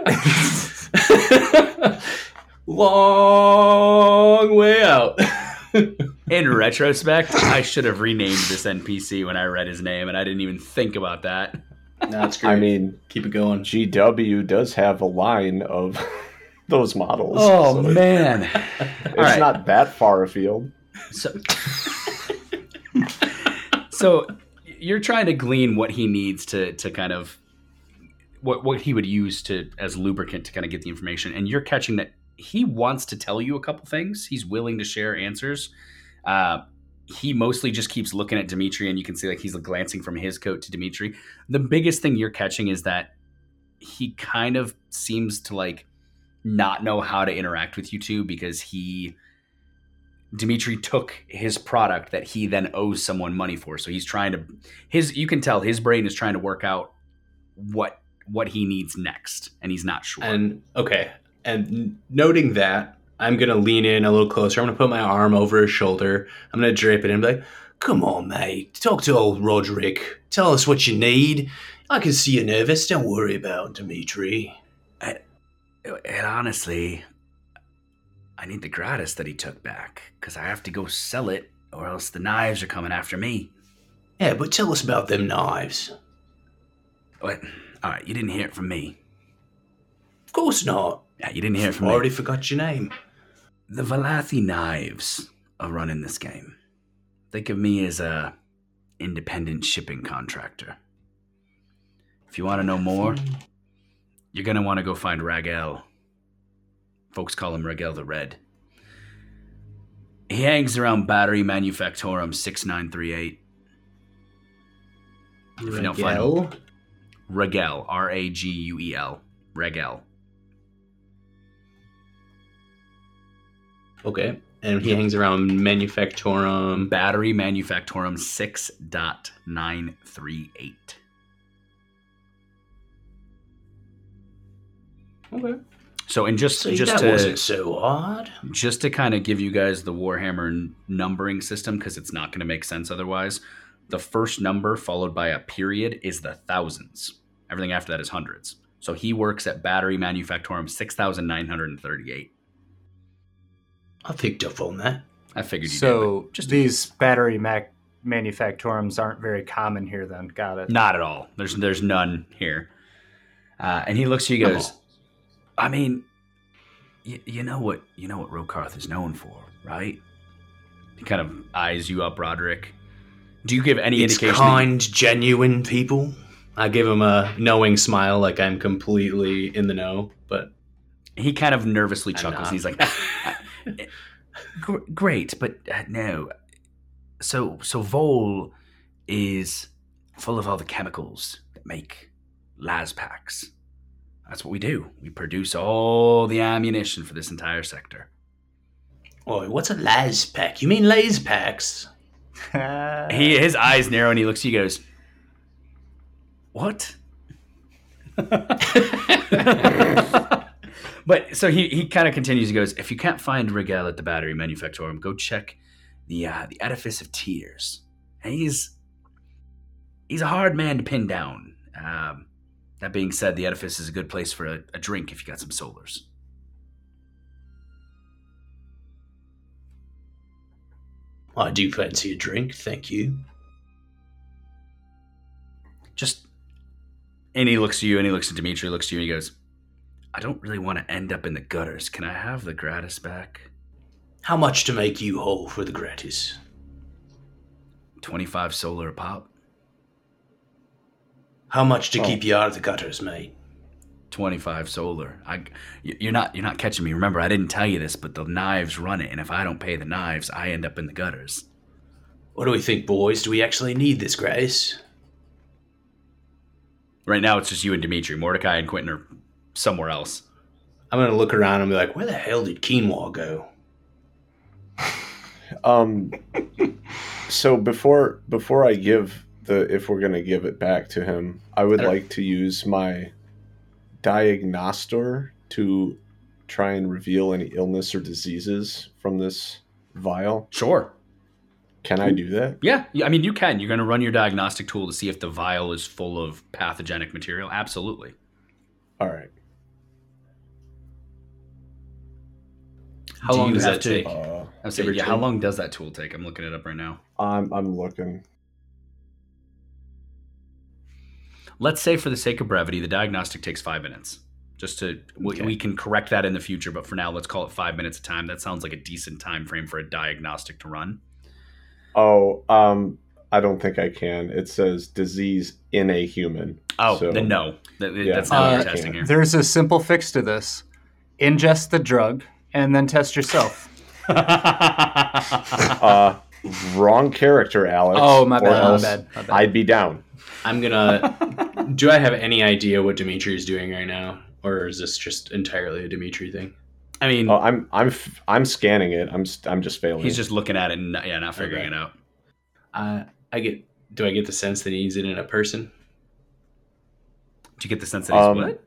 [SPEAKER 4] <laughs>
[SPEAKER 2] Long way out. <laughs>
[SPEAKER 1] In retrospect, I should have renamed this NPC when I read his name, and I didn't even think about that.
[SPEAKER 2] That's great.
[SPEAKER 5] I mean,
[SPEAKER 2] keep it going.
[SPEAKER 5] GW does have a line of those models.
[SPEAKER 1] Oh
[SPEAKER 5] so
[SPEAKER 1] man! <laughs>
[SPEAKER 5] it's
[SPEAKER 1] right.
[SPEAKER 5] not that far afield.
[SPEAKER 1] So, so you're trying to glean what he needs to to kind of what what he would use to as lubricant to kind of get the information, and you're catching that he wants to tell you a couple things. He's willing to share answers. Uh, he mostly just keeps looking at Dimitri, and you can see like he's glancing from his coat to Dimitri. The biggest thing you're catching is that he kind of seems to like not know how to interact with you two because he Dimitri took his product that he then owes someone money for. So he's trying to his you can tell his brain is trying to work out what what he needs next and he's not sure.
[SPEAKER 2] And okay, and noting that, I'm gonna lean in a little closer. I'm gonna put my arm over his shoulder. I'm gonna drape it in and be like, "Come on, mate. Talk to old Roderick. Tell us what you need. I can see you're nervous. Don't worry about Dimitri."
[SPEAKER 1] And honestly, I need the gratis that he took back cuz I have to go sell it or else the knives are coming after me.
[SPEAKER 2] Yeah, but tell us about them knives.
[SPEAKER 1] What? All right, you didn't hear it from me.
[SPEAKER 2] Of course not.
[SPEAKER 1] Yeah, you didn't hear it from
[SPEAKER 2] Already
[SPEAKER 1] me.
[SPEAKER 2] I already forgot your name.
[SPEAKER 1] The Valathi knives are running this game. Think of me as a independent shipping contractor. If you want to know more, hmm. You're gonna want to go find Raguel. Folks call him Raguel the Red. He hangs around Battery Manufactorum 6938. If you don't find him,
[SPEAKER 2] Raguel?
[SPEAKER 1] Raguel, R A G U E L. Raguel.
[SPEAKER 2] Okay, and he hangs around Manufactorum.
[SPEAKER 1] Battery Manufactorum 6.938.
[SPEAKER 2] Okay,
[SPEAKER 1] So, and just
[SPEAKER 2] see,
[SPEAKER 1] just
[SPEAKER 2] that
[SPEAKER 1] to
[SPEAKER 2] wasn't so hard.
[SPEAKER 1] just to kind of give you guys the Warhammer n- numbering system because it's not going to make sense otherwise. The first number followed by a period is the thousands. Everything after that is hundreds. So he works at Battery Manufactorum 6,938.
[SPEAKER 2] I picked up on that.
[SPEAKER 1] I figured you did.
[SPEAKER 4] So
[SPEAKER 1] Just
[SPEAKER 4] these battery mac manufactorums aren't very common here. Then got it.
[SPEAKER 1] Not at all. There's there's none here. Uh, and he looks to you, he goes,
[SPEAKER 2] Oh.
[SPEAKER 1] I mean, y- you know what you know what Rokarth is known for, right? He kind of eyes you up, Roderick. Do you give any
[SPEAKER 2] It's
[SPEAKER 1] indication? you-
[SPEAKER 2] kind, genuine people. I give him a knowing smile, like I'm completely in the know. But
[SPEAKER 1] he kind of nervously chuckles. He's like, <laughs> "Great, but uh, no. So so Vol is full of all the chemicals that make las packs. That's what we do. We produce all the ammunition for this entire sector.
[SPEAKER 2] Oi, what's a las pack? You mean lays packs? <laughs>
[SPEAKER 1] He his eyes narrow and he looks He. Goes, what? <laughs> but so he he kind of continues. He goes, if you can't find Rigel at the battery manufactorum, go check the uh, the edifice of tears. And he's he's a hard man to pin down. Um, that being said, the edifice is a good place for a, a drink if you got some solars.
[SPEAKER 2] I do fancy a drink, thank you.
[SPEAKER 1] just and he looks at you and he looks at Dimitri, looks at you and he goes, I don't really want to end up in the gutters. Can I have the gratis back?
[SPEAKER 2] How much to make you whole for the gratis?
[SPEAKER 1] 25 solar a pop?
[SPEAKER 2] How much to
[SPEAKER 5] Oh.
[SPEAKER 2] keep you out of the gutters, mate?
[SPEAKER 1] 25 solar. I y- you're not you're not catching me. Remember, I didn't tell you this, but the knives run it, and if I don't pay the knives, I end up in the gutters.
[SPEAKER 2] What do we think, boys? Do we actually need this Grace?
[SPEAKER 1] Right now it's just you and Dimitri. Mordecai and Quentin are somewhere else.
[SPEAKER 2] I'm gonna look around and be like, where the hell did quinoa go? <laughs>
[SPEAKER 5] Um, so before before I give the if we're gonna give it back to him, I would
[SPEAKER 1] I
[SPEAKER 5] like to use my diagnostor to try and reveal any illness or diseases from this vial.
[SPEAKER 1] Sure.
[SPEAKER 5] Can I do that?
[SPEAKER 1] Yeah, I mean you can. You're going to run your diagnostic tool to see if the vial is full of pathogenic material. Absolutely.
[SPEAKER 5] All right.
[SPEAKER 2] How
[SPEAKER 1] Do
[SPEAKER 2] long does that
[SPEAKER 1] to-
[SPEAKER 2] take?
[SPEAKER 5] Uh,
[SPEAKER 1] I was saying, yeah, how long does that tool take? I'm looking it up right now.
[SPEAKER 5] I'm I'm looking.
[SPEAKER 1] Let's say, for the sake of brevity, the diagnostic takes five minutes. Just to we,
[SPEAKER 2] Okay.
[SPEAKER 1] we can correct that in the future, but for now, let's call it five minutes of time. That sounds like a decent time frame for a diagnostic to run.
[SPEAKER 5] Oh, um, I don't think I can. It says disease in a human.
[SPEAKER 1] Oh,
[SPEAKER 5] So-
[SPEAKER 1] then no, That-
[SPEAKER 5] Yeah.
[SPEAKER 1] that's not what
[SPEAKER 4] Uh,
[SPEAKER 1] we're testing here.
[SPEAKER 4] There's a simple fix to this ingest the drug and then test yourself. <laughs>
[SPEAKER 5] Uh, wrong character, Alex.
[SPEAKER 4] oh, my
[SPEAKER 5] or
[SPEAKER 4] bad, my bad, my bad.
[SPEAKER 5] I'd be down.
[SPEAKER 2] I'm gonna. Do I have any idea what Dimitri is doing right now, or is this just entirely a Dimitri thing?
[SPEAKER 1] I mean,
[SPEAKER 5] Oh, I'm I'm f- I'm scanning it. I'm I'm just failing.
[SPEAKER 1] he's just looking at it and not, yeah, not figuring
[SPEAKER 2] Okay.
[SPEAKER 1] it out.
[SPEAKER 2] Uh, I get. Do I get the sense that he needs it in a person?
[SPEAKER 1] Do you get the sense that he's
[SPEAKER 5] Um,
[SPEAKER 1] what?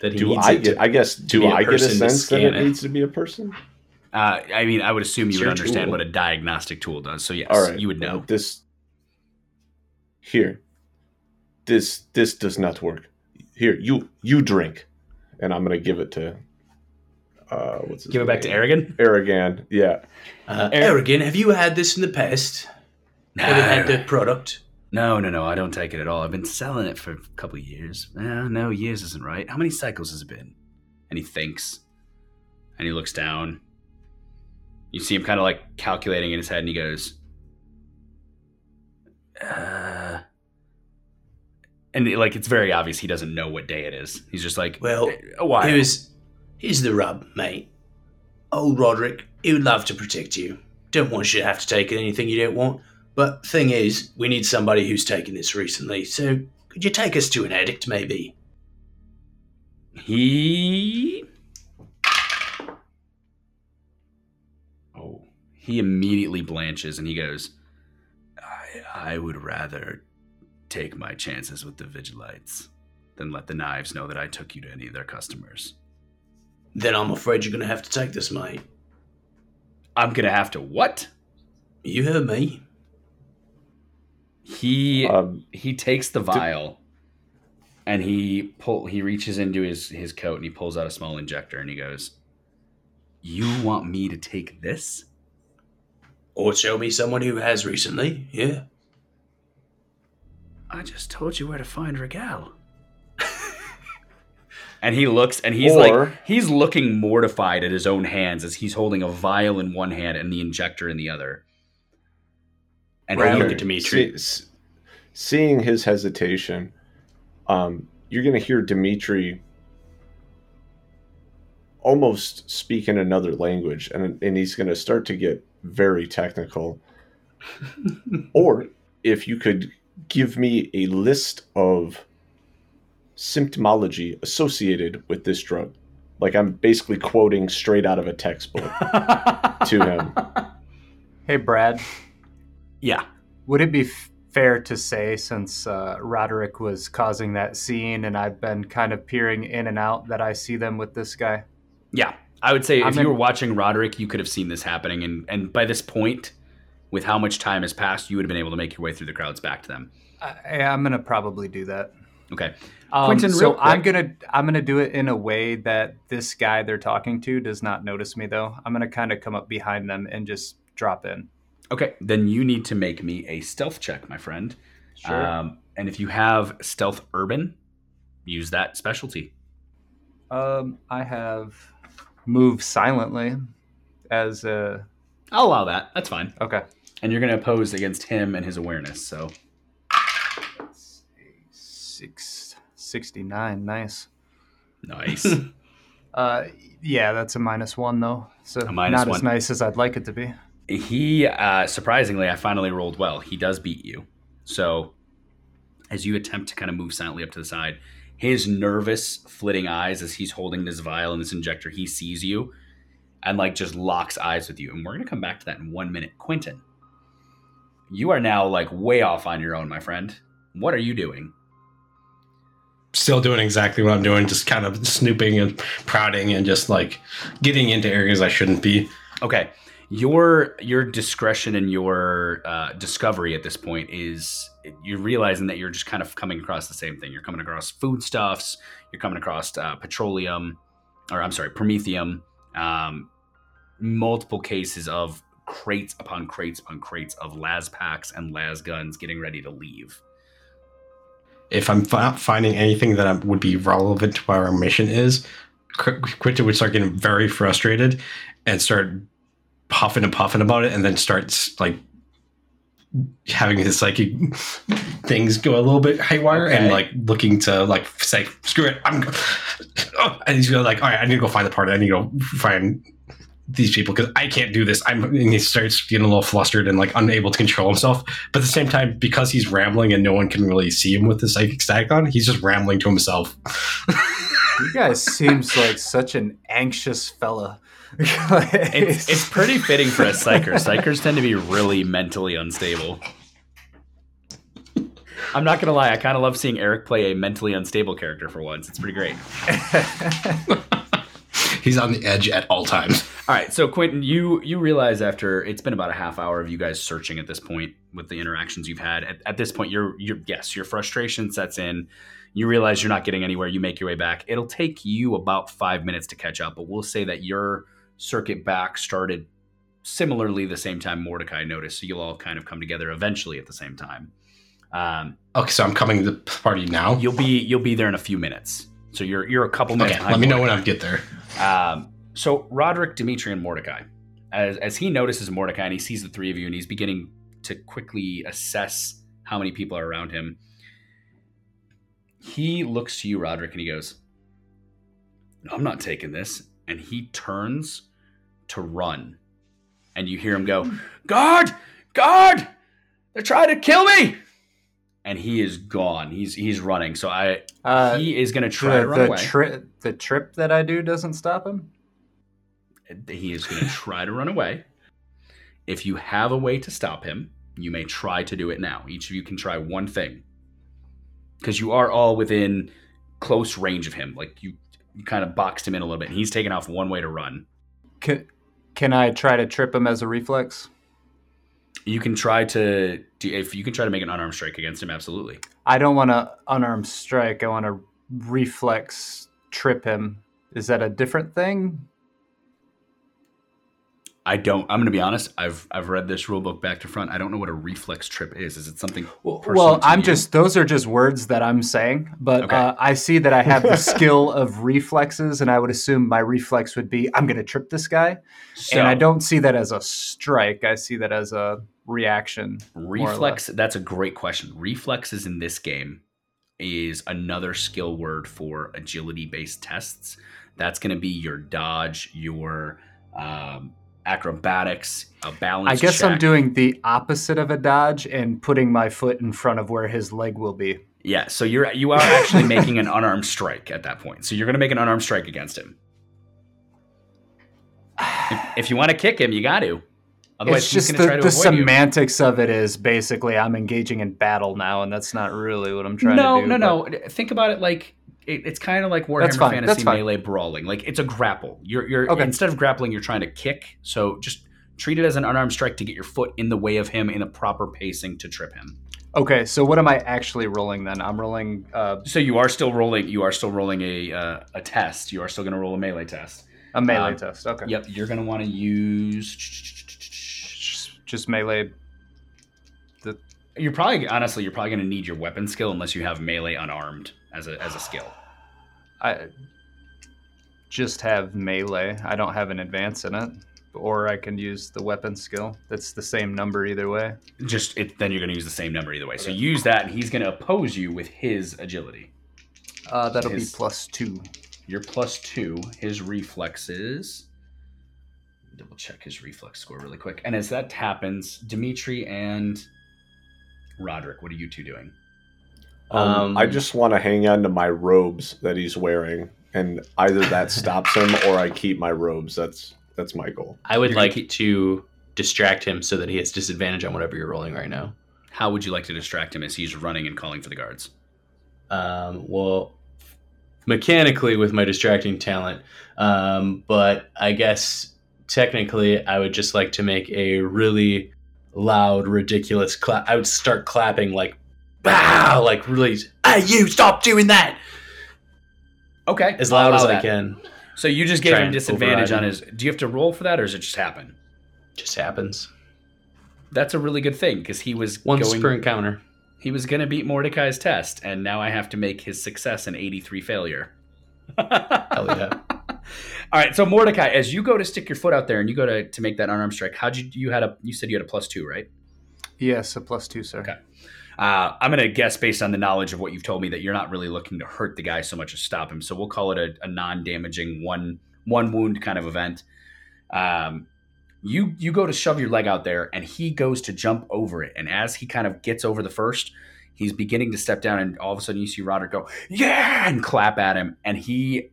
[SPEAKER 2] That he
[SPEAKER 5] do
[SPEAKER 2] needs
[SPEAKER 5] I
[SPEAKER 2] it
[SPEAKER 5] get?
[SPEAKER 2] to-
[SPEAKER 5] I guess. Do
[SPEAKER 2] a
[SPEAKER 5] I get a sense that it,
[SPEAKER 2] it?
[SPEAKER 5] needs to be a person?
[SPEAKER 1] Uh, I mean, I would assume you would understand
[SPEAKER 2] tool.
[SPEAKER 1] what a diagnostic tool does. So yes,
[SPEAKER 5] All right.
[SPEAKER 1] you would know.
[SPEAKER 5] This here. This this does not work. Here, you you drink, and I'm gonna give it to. Uh, what's his
[SPEAKER 1] Give it back to
[SPEAKER 5] name?
[SPEAKER 1] Aragon.
[SPEAKER 5] Aragon. Yeah.
[SPEAKER 2] Uh,
[SPEAKER 1] Eric-
[SPEAKER 2] Aragon, have you had this in the past? Have you had the product?
[SPEAKER 1] No, no, no. I don't take it at all. I've been selling it for a couple of years. Eh, no, years isn't right. How many cycles has it been? And he thinks, and he looks down. You see him kind of like calculating in his head, and he goes, uh, and like it's very obvious he doesn't know what day it is. He's just like,
[SPEAKER 2] Well,
[SPEAKER 1] a while.
[SPEAKER 2] Here's, here's the rub, mate. Old Roderick, he would love to protect you. Don't want you to have to take anything you don't want. But thing is, we need somebody who's taken this recently. So could you take us to an addict, maybe?
[SPEAKER 1] He. Oh, he immediately blanches and he goes, I, I would rather take my chances with the Vigilites Then let the knives know that I took you to any of their customers.
[SPEAKER 2] Then I'm afraid you're going to have to take this, mate.
[SPEAKER 1] I'm gonna have to what?
[SPEAKER 2] You heard me.
[SPEAKER 1] He
[SPEAKER 5] Um,
[SPEAKER 1] he takes the vial and he pull he reaches into his his coat and he pulls out a small injector and he goes, "You want me to take this?"
[SPEAKER 2] Or show me someone who has recently. Yeah.
[SPEAKER 1] I just told you where to find Regal. <laughs> and he looks and he's
[SPEAKER 5] Or-
[SPEAKER 1] like he's looking mortified at his own hands as he's holding a vial in one hand and the injector in the other. And
[SPEAKER 2] Right.
[SPEAKER 1] he,
[SPEAKER 2] Look at Dimitri.
[SPEAKER 5] See- s- seeing his hesitation, um, you're going to hear Dimitri almost speak in another language, and and he's going to start to get very technical. <laughs> or if you could give me a list of symptomology associated with this drug. Like I'm basically quoting straight out of a textbook <laughs> to him.
[SPEAKER 4] Hey, Brad.
[SPEAKER 1] Yeah.
[SPEAKER 4] Would it be f- fair to say, since uh, Roderick was causing that scene and I've been kind of peering in and out, that I see them with this guy?
[SPEAKER 1] Yeah. I would say
[SPEAKER 4] I'm
[SPEAKER 1] if you were watching Roderick, you could have seen this happening. And, and by this point, with how much time has passed, you would have been able to make your way through the crowds back to them.
[SPEAKER 4] I, I'm gonna probably do that.
[SPEAKER 1] Okay.
[SPEAKER 4] Um,
[SPEAKER 1] Quentin,
[SPEAKER 4] so
[SPEAKER 1] real
[SPEAKER 4] I'm gonna I'm gonna do it in a way that this guy they're talking to does not notice me though. I'm gonna kind of come up behind them and just drop in.
[SPEAKER 1] Okay. Then you need to make me a stealth check, my friend. Um, and if you have stealth urban, use that specialty.
[SPEAKER 4] Um, I have move silently as a
[SPEAKER 1] I'll allow that. That's fine.
[SPEAKER 4] okay.
[SPEAKER 1] And you're going to oppose against him and his awareness. So
[SPEAKER 4] six sixty nine. Nice.
[SPEAKER 1] nice. <laughs>
[SPEAKER 4] Uh, yeah, that's a minus one though. So not
[SPEAKER 1] one.
[SPEAKER 4] as nice as I'd like it to be.
[SPEAKER 1] he uh, surprisingly, I finally rolled well. He does beat you. So as you attempt to kind of move silently up to the side, his nervous, flitting eyes as he's holding this vial and this injector, he sees you and like just locks eyes with you. And we're gonna come back to that in one minute. Quentin, you are now like way off on your own, my friend. What are you doing?
[SPEAKER 3] Still doing exactly what I'm doing, just kind of snooping and prodding and just like getting into areas I shouldn't be.
[SPEAKER 1] Okay, your your discretion and your uh, discovery at this point is you're realizing that you're just kind of coming across the same thing. You're coming across foodstuffs. You're coming across uh, petroleum, or I'm sorry, promethium. Um, multiple cases of crates upon crates upon crates of las packs and las guns getting ready to leave.
[SPEAKER 3] If I'm not finding anything that would be relevant to what our mission is, Qu- Quinta would start getting very frustrated and start puffing and puffing about it, and then starts like having his psychic things go a little bit haywire and like looking to like say screw it i'm <laughs> oh, and he's gonna like all right i need to go find the party i need to go find these people because i can't do this i'm and he starts getting a little flustered and like unable to control himself but at the same time because he's rambling and no one can really see him with the psychic static on he's just rambling to himself <laughs>
[SPEAKER 4] You guys seems like such an anxious fella. <laughs>
[SPEAKER 1] It's, it's pretty fitting for a psyker. Psykers tend to be really mentally unstable. I'm not gonna lie, I kind of love seeing Eric play a mentally unstable character for once. It's pretty great. <laughs>
[SPEAKER 3] he's on the edge at all times <laughs>
[SPEAKER 1] All right, so Quentin, you you realize after it's been about a half hour of you guys searching at this point with the interactions you've had. At, at this point, you're you're yes, your frustration sets in. You realize you're not getting anywhere. You make your way back. It'll take you about five minutes to catch up, but we'll say that your circuit back started similarly the same time Mordecai noticed. So you'll all kind of come together eventually at the same time. Um,
[SPEAKER 3] okay so i'm coming to the party now
[SPEAKER 1] you'll be you'll be there in a few minutes. So you're you're a couple minutes.
[SPEAKER 3] okay
[SPEAKER 1] behind
[SPEAKER 3] let me know when i get there
[SPEAKER 1] Um, so Roderick, Dimitri, and Mordecai, as as he notices Mordecai and he sees the three of you, and he's beginning to quickly assess how many people are around him. He looks to you, Roderick, and he goes, no, "I'm not taking this." And he turns to run, and you hear him go, "Guard, guard! They're trying to kill me!" And he is gone. He's he's running. So I
[SPEAKER 4] uh,
[SPEAKER 1] he is going to try to run
[SPEAKER 4] the
[SPEAKER 1] away.
[SPEAKER 4] trip the trip that I do doesn't stop him.
[SPEAKER 1] he is going <laughs> to try to run away. If you have a way to stop him, you may try to do it now. Each of you can try one thing. Because you are all within close range of him. Like you, you kind of boxed him in a little bit. And he's taken off one way to run.
[SPEAKER 4] Can, can I try to trip him as a reflex?
[SPEAKER 1] You can try to do if you can try to make an unarmed strike against him, absolutely.
[SPEAKER 4] I don't want to unarmed strike. I want to reflex trip him. Is that a different thing?
[SPEAKER 1] I don't I'm gonna be honest, I've I've read this rule book back to front. I don't know what a reflex trip is. Is it something
[SPEAKER 4] Well,
[SPEAKER 1] to
[SPEAKER 4] I'm
[SPEAKER 1] you?
[SPEAKER 4] just those are just words that I'm saying, but
[SPEAKER 1] Okay.
[SPEAKER 4] uh, I see that I have the <laughs> skill of reflexes, and I would assume my reflex would be I'm going to trip this guy,
[SPEAKER 1] so,
[SPEAKER 4] and I don't see that as a strike. I see that as a reaction.
[SPEAKER 1] Reflex, that's a great question. Reflexes in this game is another skill word for agility based tests. That's going to be your dodge, your um, acrobatics, a balance.
[SPEAKER 4] I guess I'm doing the opposite of a dodge and putting my foot in front of where his leg will be.
[SPEAKER 1] Yeah, so you're you are actually <laughs> making an unarmed strike at that point. So you're going to make an unarmed strike against him. If, if you want to kick him, you got to. Otherwise,
[SPEAKER 4] it's just the,
[SPEAKER 1] try to
[SPEAKER 4] the
[SPEAKER 1] avoid you.
[SPEAKER 4] semantics of it is basically I'm engaging in battle now, and that's not really what I'm trying
[SPEAKER 1] no,
[SPEAKER 4] to do.
[SPEAKER 1] no,
[SPEAKER 4] but-
[SPEAKER 1] no. Think about it like it, it's kind of like Warhammer Fantasy melee brawling. Like it's a grapple. You're you're
[SPEAKER 4] Okay.
[SPEAKER 1] instead of grappling, you're trying to kick. So just treat it as an unarmed strike to get your foot in the way of him in a proper pacing to trip him.
[SPEAKER 4] Okay, so what am I actually rolling then? I'm rolling. Uh,
[SPEAKER 1] So you are still rolling. You are still rolling a uh, a test. You are still going to roll a melee test.
[SPEAKER 4] a melee
[SPEAKER 1] Um,
[SPEAKER 4] test. Okay.
[SPEAKER 1] Yep. You're going to want to use.
[SPEAKER 4] Just, melee.
[SPEAKER 1] You're probably honestly you're probably going to need your weapon skill unless you have melee unarmed as a as a skill.
[SPEAKER 4] I just have melee. I don't have an advance in it, or I can use the weapon skill. That's the same number either way.
[SPEAKER 1] Just it, then you're going to use the same number either way. So use that, and he's going to oppose you with his agility.
[SPEAKER 4] Uh, that'll
[SPEAKER 1] His-
[SPEAKER 4] be plus two.
[SPEAKER 1] You're plus two. His reflexes. Double check his reflex score really quick. And as that happens, Dimitri and Roderick, what are you two doing?
[SPEAKER 5] Um,
[SPEAKER 2] Um,
[SPEAKER 5] I just want to hang on to my robes that he's wearing, and either that stops him or I keep my robes. That's that's my goal.
[SPEAKER 2] I would
[SPEAKER 1] You're gonna
[SPEAKER 2] like
[SPEAKER 1] keep-
[SPEAKER 2] to distract him so that he has disadvantage on whatever you're rolling right now.
[SPEAKER 1] How would you like to distract him as he's running and calling for the guards?
[SPEAKER 2] Um, well, mechanically with my distracting talent, um, but I guess technically I would just like to make a really loud, ridiculous clap. I would start clapping like, "Wow!" Like really, "Hey, you stop doing that!"
[SPEAKER 1] Okay.
[SPEAKER 2] As loud as
[SPEAKER 1] allow
[SPEAKER 2] I can.
[SPEAKER 1] So you just gave
[SPEAKER 2] Try
[SPEAKER 1] him disadvantage on his. Do you have to roll for that, or does it just happen?
[SPEAKER 2] Just happens
[SPEAKER 1] That's a really good thing because he was
[SPEAKER 2] once
[SPEAKER 1] going.
[SPEAKER 2] per encounter.
[SPEAKER 1] He was going to beat Mordecai's test, and now I have to make his success an 83 failure.
[SPEAKER 2] Hell yeah! <laughs>
[SPEAKER 1] All right, so Mordecai, as you go to stick your foot out there and you go to, to make that unarmed strike, how'd you you had a you said you had a plus two, right?
[SPEAKER 4] Yes, a plus two, sir.
[SPEAKER 1] Okay. Uh, I'm gonna guess based on the knowledge of what you've told me that you're not really looking to hurt the guy so much as stop him. So we'll call it a, a non-damaging one one wound kind of event. Um, you you go to shove your leg out there, and he goes to jump over it, and as he kind of gets over the first, he's beginning to step down, and all of a sudden you see Roderick go yeah and clap at him, and he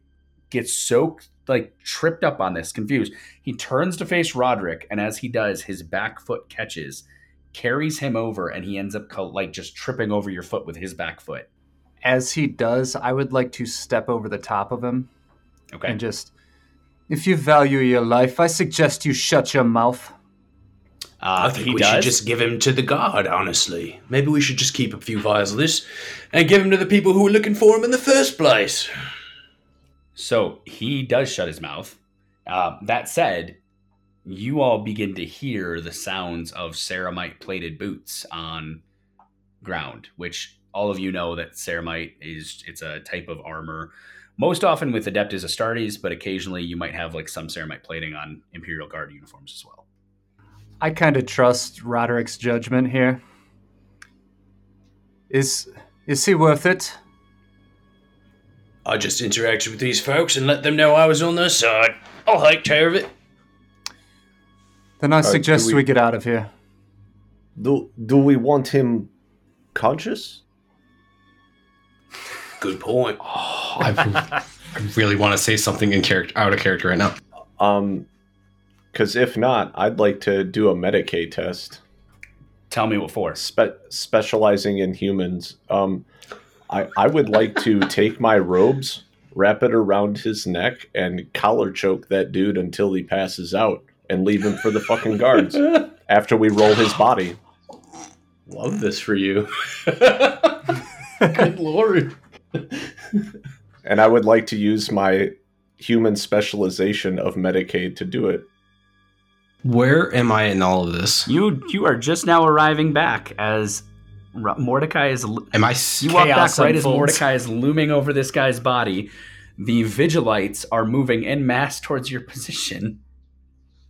[SPEAKER 1] gets so like tripped up on this, confused. He turns to face Roderick, and as he does, his back foot catches carries him over and he ends up like just tripping over your foot with his back foot.
[SPEAKER 4] As he does, I would like to step over the top of him
[SPEAKER 1] Okay.
[SPEAKER 4] and just. If you value your life, I suggest you shut your mouth.
[SPEAKER 1] Uh,
[SPEAKER 2] I think
[SPEAKER 1] he
[SPEAKER 2] we
[SPEAKER 1] does.
[SPEAKER 2] should just give him to the guard. Honestly, maybe we should just keep a few vials of this and give him to the people who were looking for him in the first place.
[SPEAKER 1] So he does shut his mouth. Uh, that said, you all begin to hear the sounds of ceramite plated boots on ground, which all of you know that ceramite is it's a type of armor. Most often with Adeptus Astartes, but occasionally you might have like some ceramite plating on Imperial Guard uniforms as well.
[SPEAKER 4] I kind of trust Roderick's judgment here. Is is he worth it?
[SPEAKER 2] I just interacted with these folks and let them know I was on their side. I'll take care of it.
[SPEAKER 4] Then I
[SPEAKER 5] do
[SPEAKER 4] suggest
[SPEAKER 5] we-
[SPEAKER 4] we get out of here.
[SPEAKER 5] Do do we want him conscious?
[SPEAKER 2] Good point.
[SPEAKER 3] Oh, <sighs> I, I really want to say something in character, out of character right now.
[SPEAKER 5] Um, because if not, I'd like to do a Medicae test,
[SPEAKER 1] Tell me what for.
[SPEAKER 5] spe- specializing in humans. Um, I I would like to <laughs> take my robes, wrap it around his neck, and collar choke that dude until he passes out, and leave him for the fucking guards <laughs> after we roll his body.
[SPEAKER 2] Love this for you. <laughs> Good lord.
[SPEAKER 5] And I would like to use my human specialization of Medicae to do it.
[SPEAKER 3] Where am I in all of this?
[SPEAKER 1] You you are just now arriving back as Ro- Mordecai is.
[SPEAKER 3] Am I?
[SPEAKER 1] You walk back right as. Mordecai is looming over this guy's body. The Vigilites are moving en masse towards your position.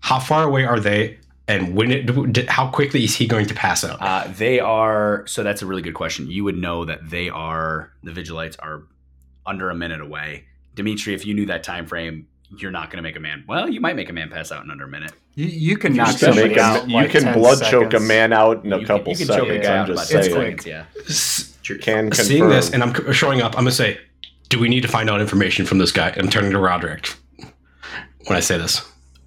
[SPEAKER 3] How far away are they? And when it? How quickly is he going to pass out?
[SPEAKER 1] Uh, they are. So that's a really good question. You would know that they are. The Vigilites are under a minute away. Dimitri, if you knew that time frame, you're not going to make a man. Well, you might make a man pass out in under a minute.
[SPEAKER 4] You, you can
[SPEAKER 1] You
[SPEAKER 4] knock
[SPEAKER 1] just
[SPEAKER 5] You can,
[SPEAKER 4] somebody
[SPEAKER 5] make a-
[SPEAKER 4] out. in
[SPEAKER 5] you
[SPEAKER 4] like
[SPEAKER 5] can
[SPEAKER 4] 10
[SPEAKER 5] blood choke a man out in a
[SPEAKER 1] You can-
[SPEAKER 5] couple
[SPEAKER 1] you can choke a
[SPEAKER 5] seconds.
[SPEAKER 1] guy
[SPEAKER 5] I'm
[SPEAKER 1] out
[SPEAKER 5] just saying.
[SPEAKER 4] quick.
[SPEAKER 1] seconds, yeah.
[SPEAKER 3] S-
[SPEAKER 5] can confirm.
[SPEAKER 3] Seeing this, and I'm showing up, I'm gonna say, "Do we need to find out information from this guy?" I'm turning to Roderick when I say this.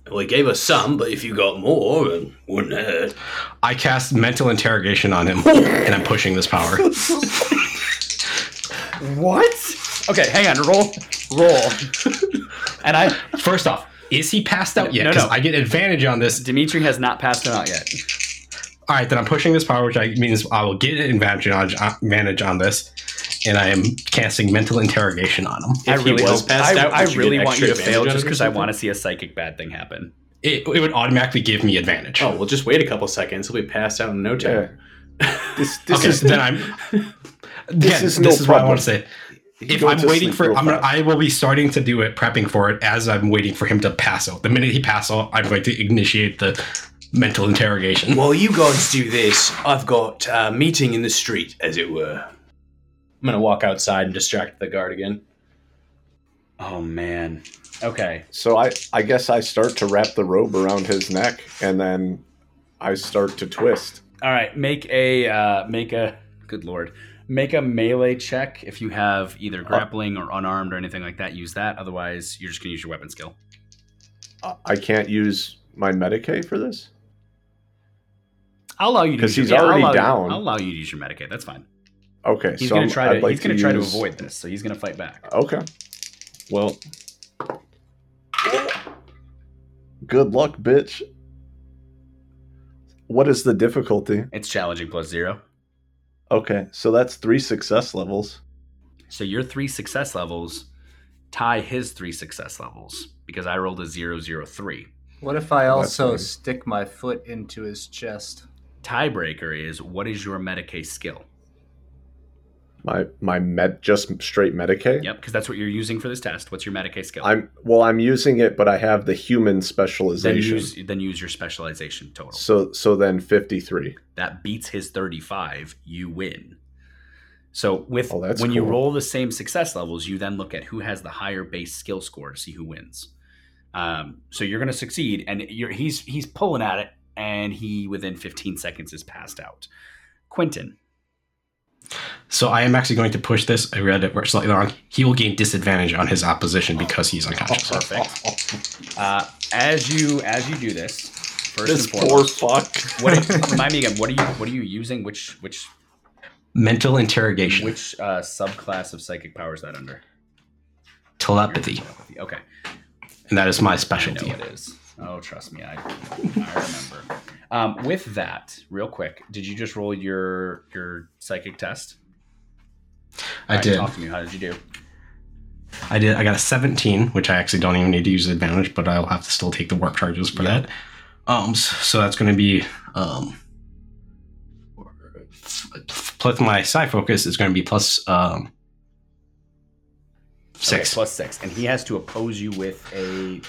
[SPEAKER 2] Well, he gave us some, but if you got more, it wouldn't hurt.
[SPEAKER 3] I cast mental interrogation on him, and I'm pushing this power. <laughs>
[SPEAKER 1] What? Okay, hang on. Roll, roll. <laughs> and I,
[SPEAKER 3] First off, is he passed out yet?
[SPEAKER 1] No,
[SPEAKER 3] Because
[SPEAKER 1] no.
[SPEAKER 3] I get advantage on this.
[SPEAKER 1] Dimitri has not passed him out yet.
[SPEAKER 3] All right, then I'm pushing this power, which I, means I will get an advantage on, advantage on this, and I am casting mental interrogation on him.
[SPEAKER 2] If
[SPEAKER 1] I
[SPEAKER 2] he
[SPEAKER 1] really
[SPEAKER 2] was passed
[SPEAKER 1] I,
[SPEAKER 2] out,
[SPEAKER 1] I
[SPEAKER 2] would you
[SPEAKER 1] really want you to fail just because I want to see a psychic bad thing happen.
[SPEAKER 3] It, it would automatically give me advantage.
[SPEAKER 2] Oh, well, just wait a couple seconds. He'll be passed out in no time. <laughs>
[SPEAKER 5] This, this
[SPEAKER 3] okay,
[SPEAKER 5] is
[SPEAKER 3] then I'm. <laughs>
[SPEAKER 5] This
[SPEAKER 3] yeah,
[SPEAKER 5] is
[SPEAKER 3] this
[SPEAKER 5] no
[SPEAKER 3] is what I want to say. If I'm waiting for, I'm gonna. I will be starting to do it, prepping for it as I'm waiting for him to pass out. The minute he passes out, I'm going to initiate the mental interrogation.
[SPEAKER 2] While you guys do this, I've got a meeting in the street, as it were. I'm gonna walk outside and distract the guard again.
[SPEAKER 1] Oh man. Okay.
[SPEAKER 5] So I, I guess I start to wrap the robe around his neck, and then I start to twist.
[SPEAKER 1] All right. Make a uh, make a good lord. Make a melee check if you have either uh, grappling or unarmed or anything like that. Use that. Otherwise, you're just gonna use your weapon skill.
[SPEAKER 5] I- I can't use my Medicae for this.
[SPEAKER 1] I'll allow you to
[SPEAKER 5] 'Cause
[SPEAKER 1] use
[SPEAKER 5] he's
[SPEAKER 1] your, yeah,
[SPEAKER 5] already
[SPEAKER 1] I'll allow,
[SPEAKER 5] down.
[SPEAKER 1] I'll allow you to use your Medicae. That's fine.
[SPEAKER 5] Okay,
[SPEAKER 1] He's
[SPEAKER 5] so
[SPEAKER 1] gonna try to.
[SPEAKER 5] Like
[SPEAKER 1] he's gonna try
[SPEAKER 5] use-
[SPEAKER 1] to avoid this, so he's gonna fight back.
[SPEAKER 5] Okay. Well, good luck, bitch. What is the difficulty?
[SPEAKER 1] It's challenging plus zero.
[SPEAKER 5] Okay, so that's three success levels.
[SPEAKER 1] So your three success levels tie his three success levels because I rolled a zero zero three.
[SPEAKER 4] What if I also stick my foot into his chest?
[SPEAKER 1] Tiebreaker is what is your Medicae skill?
[SPEAKER 5] My my med just straight Medicae.
[SPEAKER 1] Yep, because that's what you're using for this test. What's your Medicae skill?
[SPEAKER 5] I'm well. I'm using it, but I have the human specialization.
[SPEAKER 1] then use then use your specialization total.
[SPEAKER 5] So so then fifty three.
[SPEAKER 1] that beats his 35, you win. So with
[SPEAKER 5] Oh,
[SPEAKER 1] when you roll the same success levels, you then look at who has the higher base skill score to see who wins. Um, so you're going to succeed, and you're, he's he's pulling at it, and he within 15 seconds is passed out. Quentin,
[SPEAKER 3] So I am actually going to push this. I read it slightly wrong. He will gain disadvantage on his opposition because he's unconscious.
[SPEAKER 1] perfect. Uh, as you as you do this, first
[SPEAKER 5] This
[SPEAKER 1] and
[SPEAKER 5] poor fuck.
[SPEAKER 1] what <laughs> remind me again? What are you what are you using? Which which
[SPEAKER 3] Mental interrogation,
[SPEAKER 1] which uh, subclass of psychic power is that under?
[SPEAKER 3] telepathy,
[SPEAKER 1] Okay.
[SPEAKER 3] and that is my
[SPEAKER 1] I
[SPEAKER 3] specialty.
[SPEAKER 1] know it is. Oh, trust me, I, I remember. Um, with that, real quick, did you just roll your your psychic test?
[SPEAKER 3] I did.
[SPEAKER 1] Talk to me. How did you do?
[SPEAKER 3] I did. I got a 17, which I actually don't even need to use advantage, but I'll have to still take the warp charges for
[SPEAKER 1] Yeah.
[SPEAKER 3] that. Um, so that's going to be um, plus my psi focus is going to be plus um six
[SPEAKER 1] Okay, plus six, and he has to oppose you with a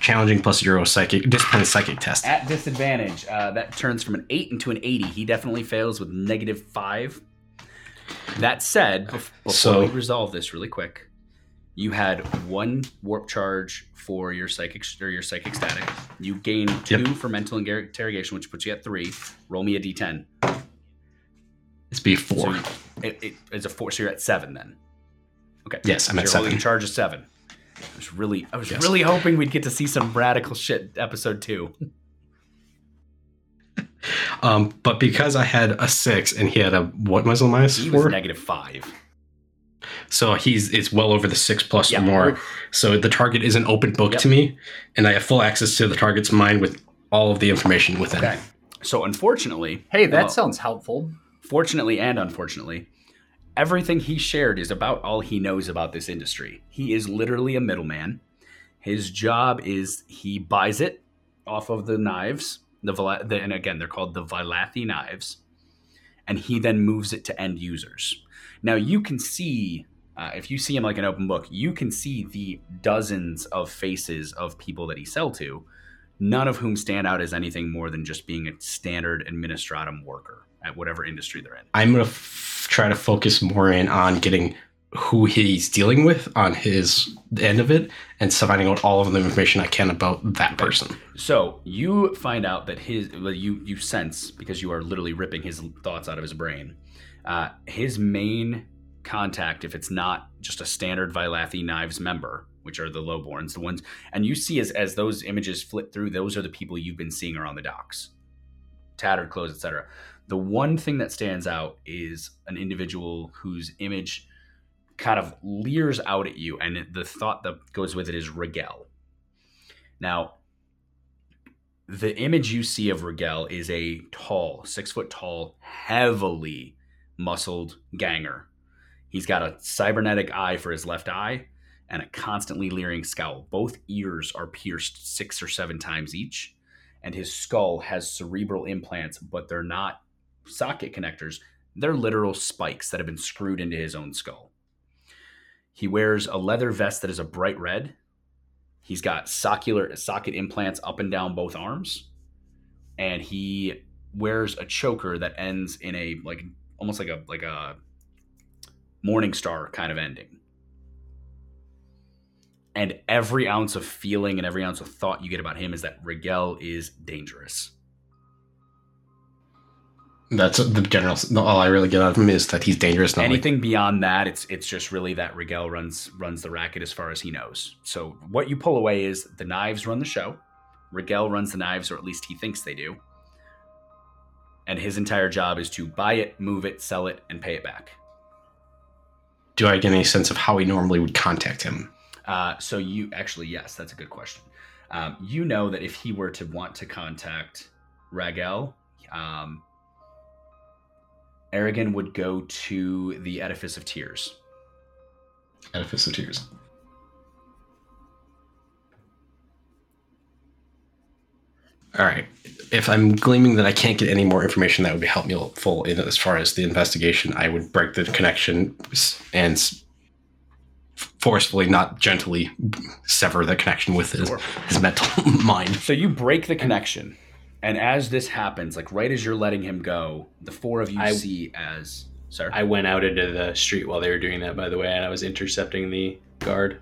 [SPEAKER 3] challenging plus zero psychic discipline psychic test.
[SPEAKER 1] at disadvantage. Uh, that turns from an eight into an eighty. He definitely fails with negative five. That said, bef- before
[SPEAKER 3] So-
[SPEAKER 1] we resolve this really quick, you had one warp charge for your psychic or your psychic static. You gain two
[SPEAKER 3] Yep.
[SPEAKER 1] for mental interrogation, which puts you at three. Roll me a d10.
[SPEAKER 3] It's be four.
[SPEAKER 1] So it, it, it's a four, so you're at seven then. Okay.
[SPEAKER 3] Yes, I'm
[SPEAKER 1] So
[SPEAKER 3] at seven.
[SPEAKER 1] charge of seven. I was really, I was
[SPEAKER 3] Yes.
[SPEAKER 1] really hoping we'd get to see some radical shit episode two. <laughs>
[SPEAKER 3] Um, but because I had a six and he had a what was the minus
[SPEAKER 1] He was negative five.
[SPEAKER 3] so he's it's well over the six plus
[SPEAKER 1] Yeah.
[SPEAKER 3] or more. So the target is an open book
[SPEAKER 1] Yep.
[SPEAKER 3] to me, and I have full access to the target's mind with all of the information within.
[SPEAKER 1] Okay. So unfortunately,
[SPEAKER 4] Hey, that
[SPEAKER 1] well,
[SPEAKER 4] sounds helpful.
[SPEAKER 1] fortunately and unfortunately, everything he shared is about all he knows about this industry. He is literally a middleman. His job is he buys it off of the knives, the, the and again they're called the Vilathi knives, and he then moves it to end users. Now you can see. Uh, if you see him like an open book, you can see the dozens of faces of people that he sell to, none of whom stand out as anything more than just being a standard administratum worker at whatever industry they're in.
[SPEAKER 3] I'm gonna f- try to focus more in on getting who he's dealing with on his end of it, and finding out all of the information I can about that person.
[SPEAKER 1] So you find out that his well, you you sense because you are literally ripping his thoughts out of his brain. Uh, his main contact, if it's not just a standard Vilathi Knives member, which are the lowborns, the ones, and you see as as those images flip through, those are the people you've been seeing around the docks, tattered clothes, etc. The one thing that stands out is an individual whose image kind of leers out at you, and the thought that goes with it is Rigel. Now, the image you see of Rigel is a tall, six foot tall, heavily muscled ganger. He's got a cybernetic eye for his left eye and a constantly leering scowl. Both ears are pierced six or seven times each, and his skull has cerebral implants, but they're not socket connectors. They're literal spikes that have been screwed into his own skull. He wears a leather vest that is a bright red He's got socular socket implants up and down both arms, and he wears a choker that ends in a like almost like a like a morning star kind of ending. And every ounce of feeling and every ounce of thought you get about him is that Rigel is dangerous.
[SPEAKER 3] That's the general. All I really get out of him is that he's dangerous. Not like-
[SPEAKER 1] Anything beyond that, it's it's just really that Rigel runs runs the racket as far as he knows. So what you pull away is the knives run the show. Rigel runs the knives, or at least he thinks they do. And his entire job is to buy it, move it, sell it, and pay it back.
[SPEAKER 3] do I get any sense of how he normally would contact him?
[SPEAKER 1] Uh, so you actually, yes, that's a good question. Um, you know that if he were to want to contact Raguel, um, Aragon would go to the Edifice of Tears.
[SPEAKER 3] Edifice of Tears. All right. If I'm gleaming that I can't get any more information that would be helpful in as far as the investigation, I would break the connection and forcefully, not gently, sever the connection with his,
[SPEAKER 1] Sure.
[SPEAKER 3] his mental <laughs> mind.
[SPEAKER 1] So you break the connection, and as this happens, like right as you're letting him go, the four of you
[SPEAKER 2] I-
[SPEAKER 1] see as sir.
[SPEAKER 2] I went out into the street while they were doing that, by the way, and I was intercepting the guard.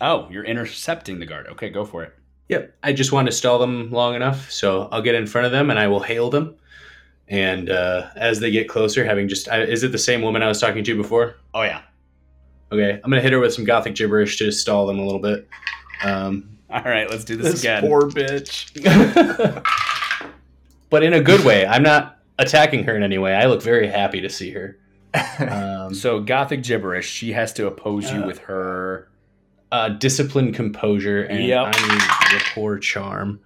[SPEAKER 1] oh, you're intercepting the guard. Okay, go for it.
[SPEAKER 2] Yep. I just want to stall them long enough, so I'll get in front of them and I will hail them. And uh, as they get closer, having just I, is it the same woman I was talking to before?
[SPEAKER 1] Oh yeah.
[SPEAKER 2] Okay, I'm gonna hit her with some gothic gibberish to stall them a little bit. Um,
[SPEAKER 1] All right, let's do this,
[SPEAKER 5] This
[SPEAKER 1] again.
[SPEAKER 5] poor bitch. <laughs>
[SPEAKER 2] but in a good way. I'm not attacking her in any way. I look very happy to see her. <laughs> Um,
[SPEAKER 1] so gothic gibberish. She has to oppose you
[SPEAKER 2] Uh,
[SPEAKER 1] with her.
[SPEAKER 2] uh, discipline, composure, and
[SPEAKER 1] Yep.
[SPEAKER 2] I need rapport charm.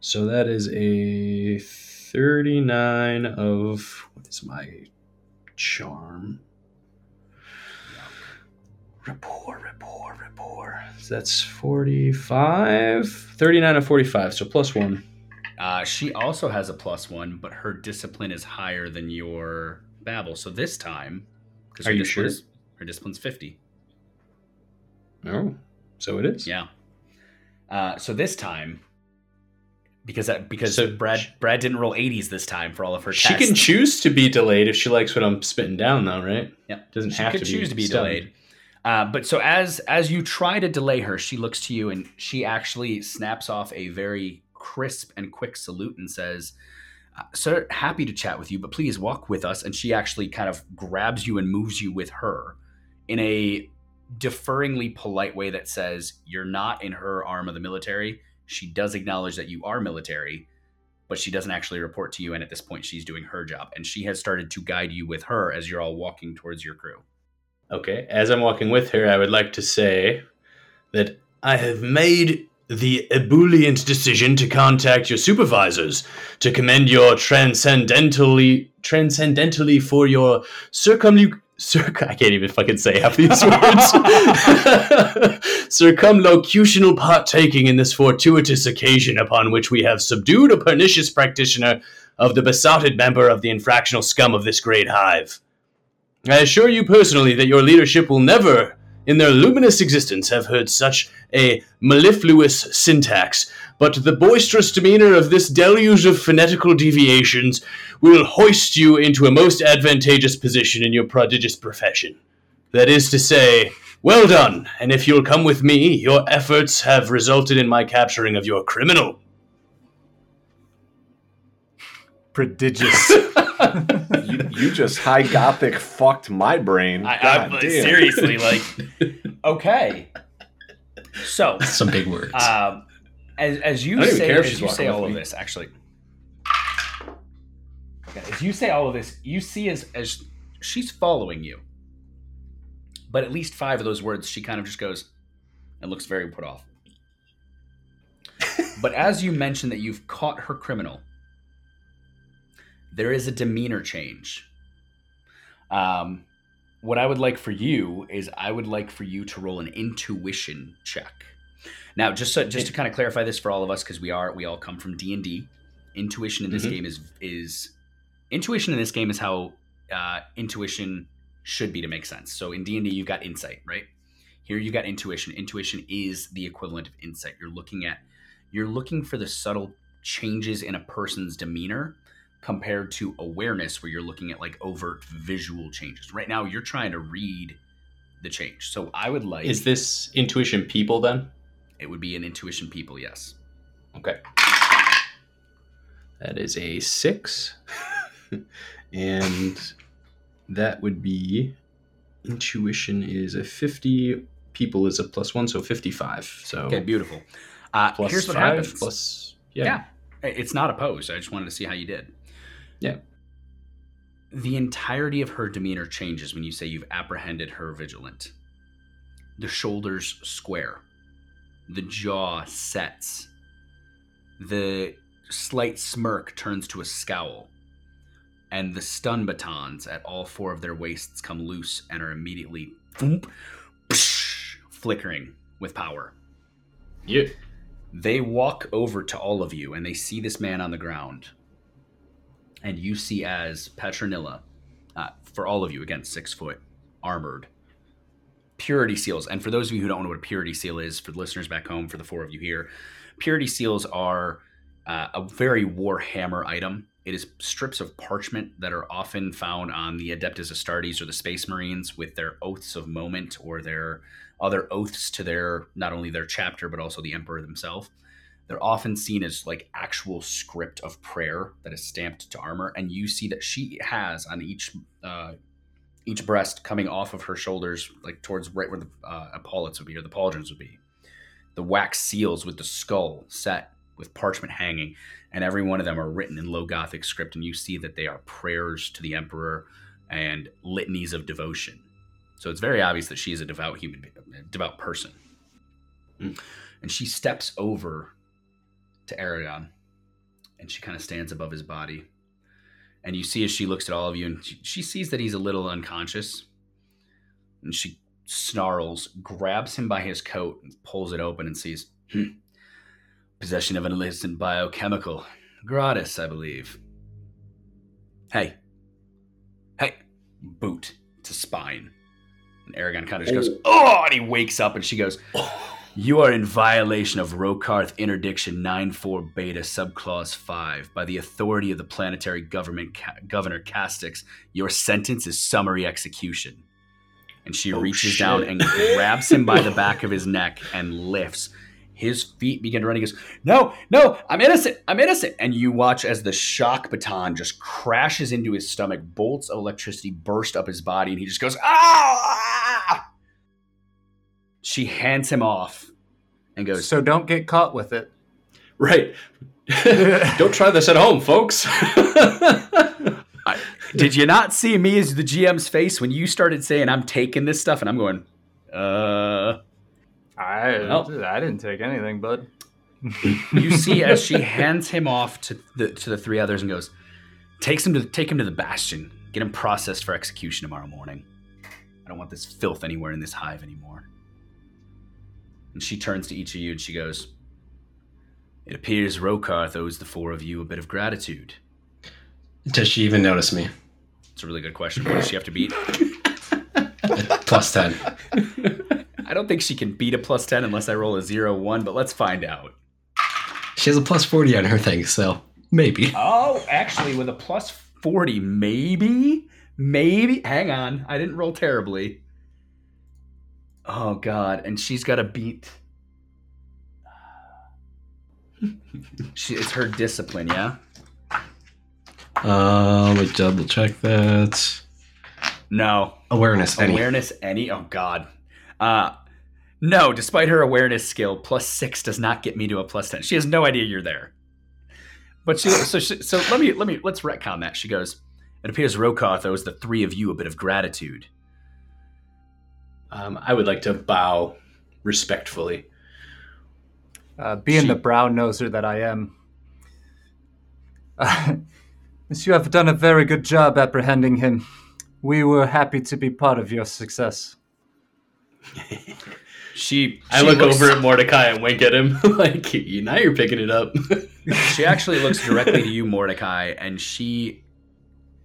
[SPEAKER 2] So that is a 39 of what is my charm? Rapport, rapport, rapport. So that's 45. 39 of 45, so plus one.
[SPEAKER 1] Uh, she also has a plus one, but her discipline is higher than your babble. So this time, because
[SPEAKER 2] Are you sure?
[SPEAKER 1] her discipline's fifty.
[SPEAKER 2] Oh, so it is.
[SPEAKER 1] Yeah. Uh, so this time, because that because
[SPEAKER 2] So
[SPEAKER 1] Brad
[SPEAKER 2] sh-
[SPEAKER 1] Brad didn't roll eighties this time for all of her.
[SPEAKER 2] She
[SPEAKER 1] tests.
[SPEAKER 2] can choose to be delayed if she likes what I'm spitting down, though, right?
[SPEAKER 1] Yeah,
[SPEAKER 2] Doesn't
[SPEAKER 1] she
[SPEAKER 2] have to
[SPEAKER 1] choose
[SPEAKER 2] be
[SPEAKER 1] to be
[SPEAKER 2] stunned.
[SPEAKER 1] delayed. Uh, but so as as you try to delay her, she looks to you and she actually snaps off a very crisp and quick salute and says, uh, "Sir, happy to chat with you, but please walk with us." And she actually kind of grabs you and moves you with her in a deferringly polite way that says, "You're not in her arm of the military." She does acknowledge that you are military, but she doesn't actually report to you. And at this point, she's doing her job, and she has started to guide you with her as you're all walking towards your crew.
[SPEAKER 2] Okay, as I'm walking with her, I would like to say that I have made the ebullient decision to contact your supervisors to commend your transcendentally transcendentally for your circumlu circ I can't even fucking say half these <laughs> words. <laughs> Circumlocutional partaking in this fortuitous occasion upon which we have subdued a pernicious practitioner of the besotted member of the infractional scum of this great hive. I assure you personally that your leadership will never, in their luminous existence, have heard such a mellifluous syntax, but the boisterous demeanor of this deluge of phonetical deviations will hoist you into a most advantageous position in your prodigious profession. That is to say, well done, and if you'll come with me, your efforts have resulted in my capturing of your criminal.
[SPEAKER 4] Prodigious. <laughs>
[SPEAKER 5] you, you just high gothic fucked my brain.
[SPEAKER 1] I,
[SPEAKER 5] God
[SPEAKER 1] I,
[SPEAKER 5] damn.
[SPEAKER 1] seriously, like, okay. So, <laughs>
[SPEAKER 3] Some big words.
[SPEAKER 1] um, as, as you
[SPEAKER 2] I don't even
[SPEAKER 1] say, as you say all of
[SPEAKER 2] me.
[SPEAKER 1] this, actually, Yeah, as you say all of this, you see as as she's following you, but at least five of those words, she kind of just goes and looks very put off. but as you mention that you've caught her criminal, there is a demeanor change. Um, what I would like for you is I would like for you to roll an intuition check. Now, just so, just to kind of clarify this for all of us, because we are we all come from D and D. Intuition in this
[SPEAKER 2] Mhm.
[SPEAKER 1] game is is intuition in this game is how uh, intuition should be to make sense. So in D and D, you've got insight, right? Here you got intuition. Intuition is the equivalent of insight. You're looking at you're looking for the subtle changes in a person's demeanor compared to awareness where you're looking at like overt visual changes. Right now you're trying to read the change. So I would like
[SPEAKER 2] Is this intuition people then?
[SPEAKER 1] it would be an intuition people, yes.
[SPEAKER 2] Okay. That is a six. <laughs> and that would be intuition is a 50, people is a plus one, so 55. So
[SPEAKER 1] Okay, beautiful. Uh,
[SPEAKER 2] plus
[SPEAKER 1] here's what
[SPEAKER 2] five,
[SPEAKER 1] happens.
[SPEAKER 2] plus yeah.
[SPEAKER 1] yeah. It's not opposed. I just wanted to see how you did.
[SPEAKER 2] Yeah.
[SPEAKER 1] The entirety of her demeanor changes when you say you've apprehended her vigilant. The shoulders square. The jaw sets. The slight smirk turns to a scowl. And the stun batons at all four of their waists come loose and are immediately flickering with power.
[SPEAKER 2] Yeah.
[SPEAKER 1] They walk over to all of you and they see this man on the ground. And you see as Petronilla, uh, for all of you, again, six foot, armored, purity seals. And for those of you who don't know what a purity seal is, for the listeners back home, for the four of you here, purity seals are uh, a very Warhammer item. It is strips of parchment that are often found on the Adeptus Astartes or the Space Marines with their oaths of moment or their other oaths to their not only their chapter but also the emperor themselves. They're often seen as like actual script of prayer that is stamped to armor, and you see that she has on each uh, each breast coming off of her shoulders, like towards right where the uh, epaulets would be or the pauldrons would be, the wax seals with the skull set with parchment hanging, and every one of them are written in low Gothic script, and you see that they are prayers to the emperor and litanies of devotion. So it's very obvious that she is a devout human, devout person.
[SPEAKER 2] Mm.
[SPEAKER 1] And she steps over to Aragon, and she kind of stands above his body. And you see as she looks at all of you, and she, she sees that he's a little unconscious. And she snarls, grabs him by his coat, and pulls it open, and sees hmm, possession of an illicit biochemical. Gratis, I believe. Hey. Hey. Boot to spine. And Aragon kind of just goes, oh, and he wakes up and she goes, You are in violation of Rokarth Interdiction 94 Beta Subclause 5. By the authority of the planetary government, Ca- Governor Castix, your sentence is summary execution. And she
[SPEAKER 2] Oh,
[SPEAKER 1] reaches
[SPEAKER 2] shit.
[SPEAKER 1] down and grabs him by the back of his neck and lifts. His feet begin to run. He goes, No, no, I'm innocent. I'm innocent. And you watch as the shock baton just crashes into his stomach. Bolts of electricity burst up his body, and he just goes, Ah! She hands him off and goes,
[SPEAKER 4] So don't get caught with it.
[SPEAKER 2] Right. <laughs> Don't try this at home, folks. <laughs>
[SPEAKER 1] Did you not see me as the GM's face when you started saying I'm taking this stuff? And I'm going, uh.
[SPEAKER 4] I. I didn't take anything, bud. <laughs>
[SPEAKER 1] You see as she hands him off to the to the three others and goes, takes him to take him to the bastion, get him processed for execution tomorrow morning. I don't want this filth anywhere in this hive anymore. And she turns to each of you and she goes, It appears Rokarth owes the four of you a bit of gratitude.
[SPEAKER 3] Does she even notice me?
[SPEAKER 1] It's a really good question. What does she have to beat? <laughs>
[SPEAKER 3] Plus 10. <laughs>
[SPEAKER 1] I don't think she can beat a plus 10 unless I roll a 0 1, but let's find out.
[SPEAKER 3] She has a plus 40 on her thing, so maybe.
[SPEAKER 1] Oh, actually, with a plus 40, maybe? Maybe? Hang on. I didn't roll terribly. Oh, God. And she's got a beat. She, it's her discipline, yeah?
[SPEAKER 3] Uh, let me double check that.
[SPEAKER 1] No.
[SPEAKER 3] Awareness. Any.
[SPEAKER 1] Awareness any? Oh god. Uh no, despite her awareness skill, plus six does not get me to a plus ten. She has no idea you're there. But she so she, so let me let me let's retcon that. She goes, It appears Rokarth owes the three of you a bit of gratitude.
[SPEAKER 2] Um, I would like to bow respectfully.
[SPEAKER 4] Uh, being
[SPEAKER 1] She-
[SPEAKER 4] the brown noser that I am, <laughs> uh, you have done a very good job apprehending him. We were happy to be part of your success. <laughs>
[SPEAKER 1] She
[SPEAKER 2] I look
[SPEAKER 1] looks-
[SPEAKER 2] over at Mordecai and wink at him, <laughs> like, you, now you're picking it up.
[SPEAKER 1] She actually looks directly to you, Mordecai, and she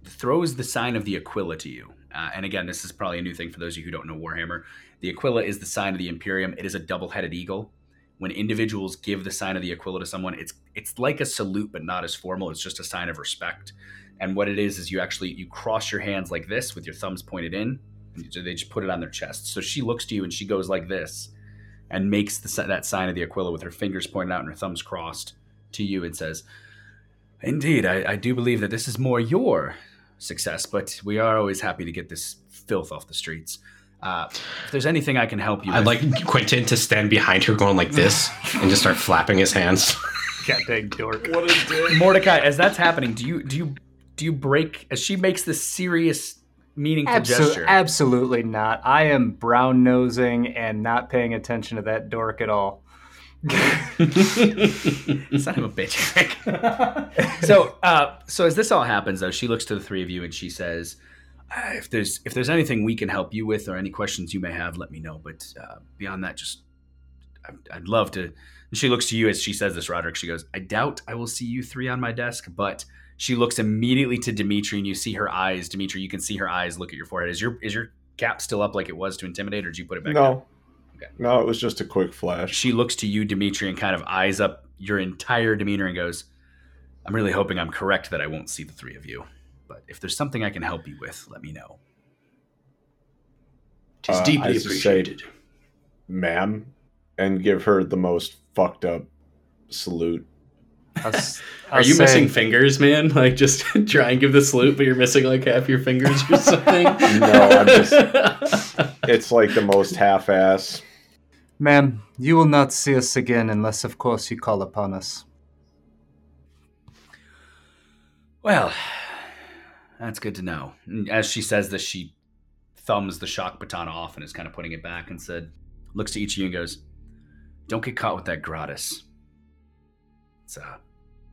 [SPEAKER 1] throws the sign of the Aquila to you. Uh, and again, this is probably a new thing for those of you who don't know Warhammer. The Aquila is the sign of the Imperium. It is a double-headed eagle. When individuals give the sign of the Aquila to someone, it's it's like a salute, but not as formal. It's just a sign of respect. And what it is is you actually you cross your hands like this with your thumbs pointed in. And they just put it on their chest. So she looks to you and she goes like this, and makes the, that sign of the Aquila with her fingers pointed out and her thumbs crossed to you and says, Indeed, I, I do believe that this is more your success, but we are always happy to get this filth off the streets. Uh, if there's anything I can help you
[SPEAKER 3] I'd
[SPEAKER 1] with,
[SPEAKER 3] like Quentin to stand behind her, going like this, and just start flapping his hands. <laughs>
[SPEAKER 4] God dang dork.
[SPEAKER 5] What a dick.
[SPEAKER 1] Mordecai, as that's happening, do you do you do you break as she makes this serious, meaningful
[SPEAKER 4] Abso-
[SPEAKER 1] gesture?
[SPEAKER 4] absolutely not. I am brown nosing and not paying attention to that dork at all. <laughs>
[SPEAKER 1] Son of a bitch, <laughs> so, uh, so as this all happens, though, she looks to the three of you and she says, uh, "If there's if there's anything we can help you with or any questions you may have, let me know. But uh, beyond that, just I'd, I'd love to." And she looks to you as she says this, Roderick. She goes, "I doubt I will see you three on my desk, but." She looks immediately to Dimitri, and you see her eyes. Dimitri, you can see her eyes look at your forehead. Is your is your cap still up like it was to intimidate, or did you put it back? down?
[SPEAKER 5] No.
[SPEAKER 1] Okay.
[SPEAKER 5] No, it was just a quick flash.
[SPEAKER 1] she looks to you, Dimitri, and kind of eyes up your entire demeanor and goes, I'm really hoping I'm correct that I won't see the three of you. But if there's something I can help you with, let me know.
[SPEAKER 2] Tis
[SPEAKER 5] Uh,
[SPEAKER 2] deeply
[SPEAKER 5] used to say-
[SPEAKER 2] appreciated.
[SPEAKER 5] Ma'am, and give her the most fucked up salute.
[SPEAKER 4] I'll
[SPEAKER 2] Are
[SPEAKER 4] I'll
[SPEAKER 2] you
[SPEAKER 4] say-
[SPEAKER 2] missing fingers, man? <laughs> Like, just <laughs> try and give the salute, but you're missing like half your fingers or <laughs> something?
[SPEAKER 5] No, I'm just- It's like the most half-ass.
[SPEAKER 4] Ma'am, you will not see us again unless, of course, you call upon us.
[SPEAKER 1] Well, that's good to know. As she says this, she thumbs the shock baton off and is kind of putting it back and said, looks to each of you and goes, Don't get caught with that gratis. It's uh,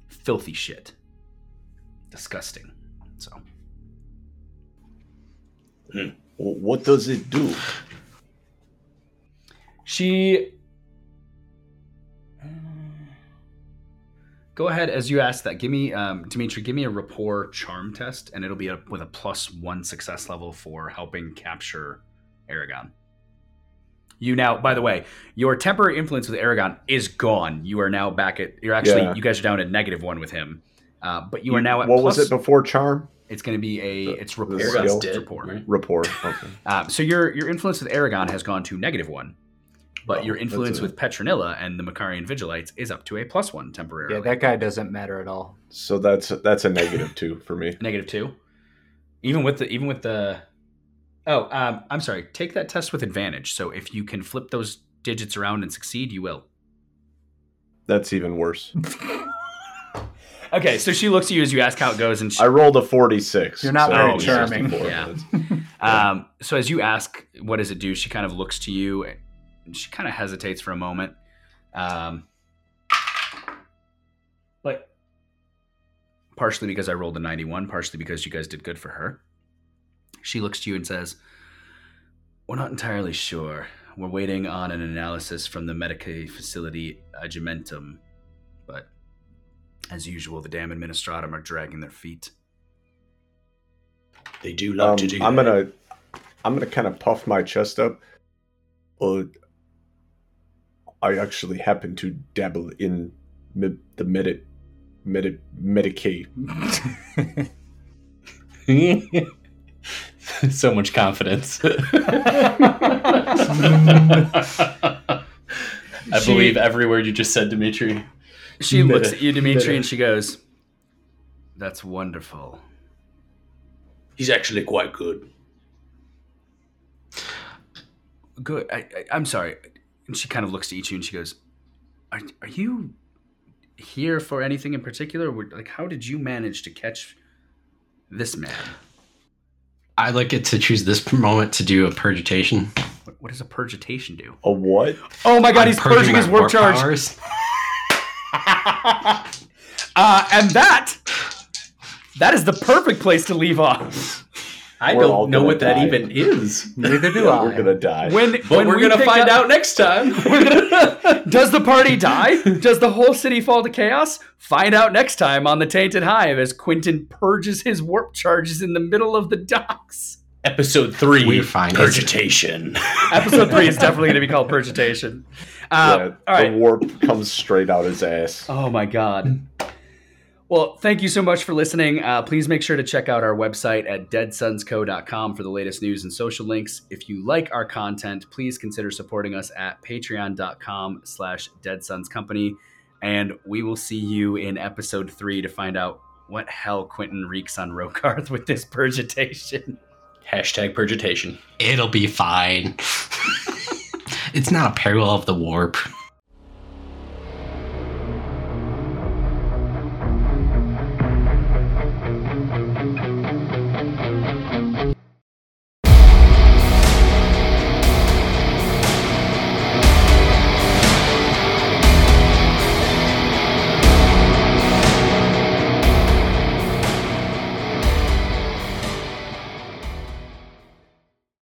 [SPEAKER 1] filthy shit. Disgusting. So.
[SPEAKER 5] W- What does it do?
[SPEAKER 1] She. Go ahead as you asked that. Give me, um, Dimitri, give me a rapport charm test, and it'll be a, with a plus one success level for helping capture Aragon. You now, by the way, your temporary influence with Aragon is gone. You are now back at. You're actually,
[SPEAKER 5] Yeah.
[SPEAKER 1] you guys are down at negative one with him, uh, but you are now at.
[SPEAKER 5] What
[SPEAKER 1] plus,
[SPEAKER 5] was it before charm?
[SPEAKER 1] It's going to be a.
[SPEAKER 5] The-
[SPEAKER 1] It's rapport.
[SPEAKER 2] Aragon's
[SPEAKER 5] skill?
[SPEAKER 1] rapport.
[SPEAKER 2] right?
[SPEAKER 5] Rapport. Okay.
[SPEAKER 1] Um, so your your influence with Aragon has gone to negative one, but your influence
[SPEAKER 5] a-
[SPEAKER 1] with Petronilla and the Macharian Vigilites is up to a plus one temporarily.
[SPEAKER 4] Yeah, that guy doesn't matter at all.
[SPEAKER 5] So that's that's a negative two for me. <laughs>
[SPEAKER 1] negative two. Even with the even with the oh, um, I'm sorry. Take that test with advantage. So if you can flip those digits around and succeed, you will.
[SPEAKER 5] That's even worse. <laughs>
[SPEAKER 1] Okay, so she looks at you as you ask how it goes, and she,
[SPEAKER 5] I rolled a forty-six.
[SPEAKER 4] You're not
[SPEAKER 5] so
[SPEAKER 1] very
[SPEAKER 5] it's
[SPEAKER 4] charming.
[SPEAKER 1] Yeah. <laughs> Um, so as you ask, what does it do? She kind of looks to you, and she kind of hesitates for a moment. Um, but partially because I rolled a 91, partially because you guys did good for her. She looks to you and says, We're not entirely sure. We're waiting on an analysis from the Medicae facility Agimentum, but as usual, the damn administratum are dragging their feet.
[SPEAKER 2] They do love
[SPEAKER 5] Um,
[SPEAKER 2] to do
[SPEAKER 5] I'm
[SPEAKER 2] that.
[SPEAKER 5] gonna I'm gonna kind of puff my chest up. But I actually happen to dabble in med- the medi- medi- Medicae. <laughs>
[SPEAKER 2] so much confidence. <laughs> I
[SPEAKER 1] She-
[SPEAKER 2] believe every word you just said, Dimitri.
[SPEAKER 1] She
[SPEAKER 2] Meta-
[SPEAKER 1] looks at you, Dimitri,
[SPEAKER 2] meta.
[SPEAKER 1] and she goes, That's wonderful.
[SPEAKER 2] He's actually quite good.
[SPEAKER 1] Good. I, I, I'm sorry. And she kind of looks at to Ichu and she goes, "Are, are you here for anything in particular? Like, how did you manage to catch this man?
[SPEAKER 3] I'd like it to choose this moment to do a purgitation.
[SPEAKER 1] What, what does a purgitation do?
[SPEAKER 5] A what?
[SPEAKER 1] Oh my God!
[SPEAKER 3] I'm
[SPEAKER 1] he's purging
[SPEAKER 3] my
[SPEAKER 1] his warp charge. <laughs> uh, and that that is the perfect place to leave off.
[SPEAKER 2] I
[SPEAKER 5] We're
[SPEAKER 2] don't know
[SPEAKER 5] gonna
[SPEAKER 2] what that even is. <laughs>
[SPEAKER 4] Neither do <laughs>
[SPEAKER 5] Yeah,
[SPEAKER 4] I.
[SPEAKER 5] we're gonna die.
[SPEAKER 1] When,
[SPEAKER 2] But
[SPEAKER 1] when
[SPEAKER 2] we're
[SPEAKER 1] we
[SPEAKER 2] gonna find
[SPEAKER 1] up-
[SPEAKER 2] out next time. <laughs>
[SPEAKER 1] Gonna- Does the party die? Does the whole city fall to chaos? Find out next time on the Tainted Hive as Quentin purges his warp charges in the middle of the docks.
[SPEAKER 2] Episode three.
[SPEAKER 3] We find fine.
[SPEAKER 2] Purgitation.
[SPEAKER 1] Episode three is definitely going to be called Purgitation. Uh,
[SPEAKER 5] yeah,
[SPEAKER 1] all right.
[SPEAKER 5] The warp comes straight out his ass.
[SPEAKER 1] Oh my god. Well, thank you so much for listening. Uh, please make sure to check out our website at deadsunsco.com for the latest news and social links. If you like our content, please consider supporting us at patreon.com slash deadsunscompany. And we will see you in episode three to find out what hell Quentin wreaks on Rokarth with this purgitation.
[SPEAKER 2] Hashtag purgitation.
[SPEAKER 3] It'll be fine. <laughs> it's not a parallel of the warp.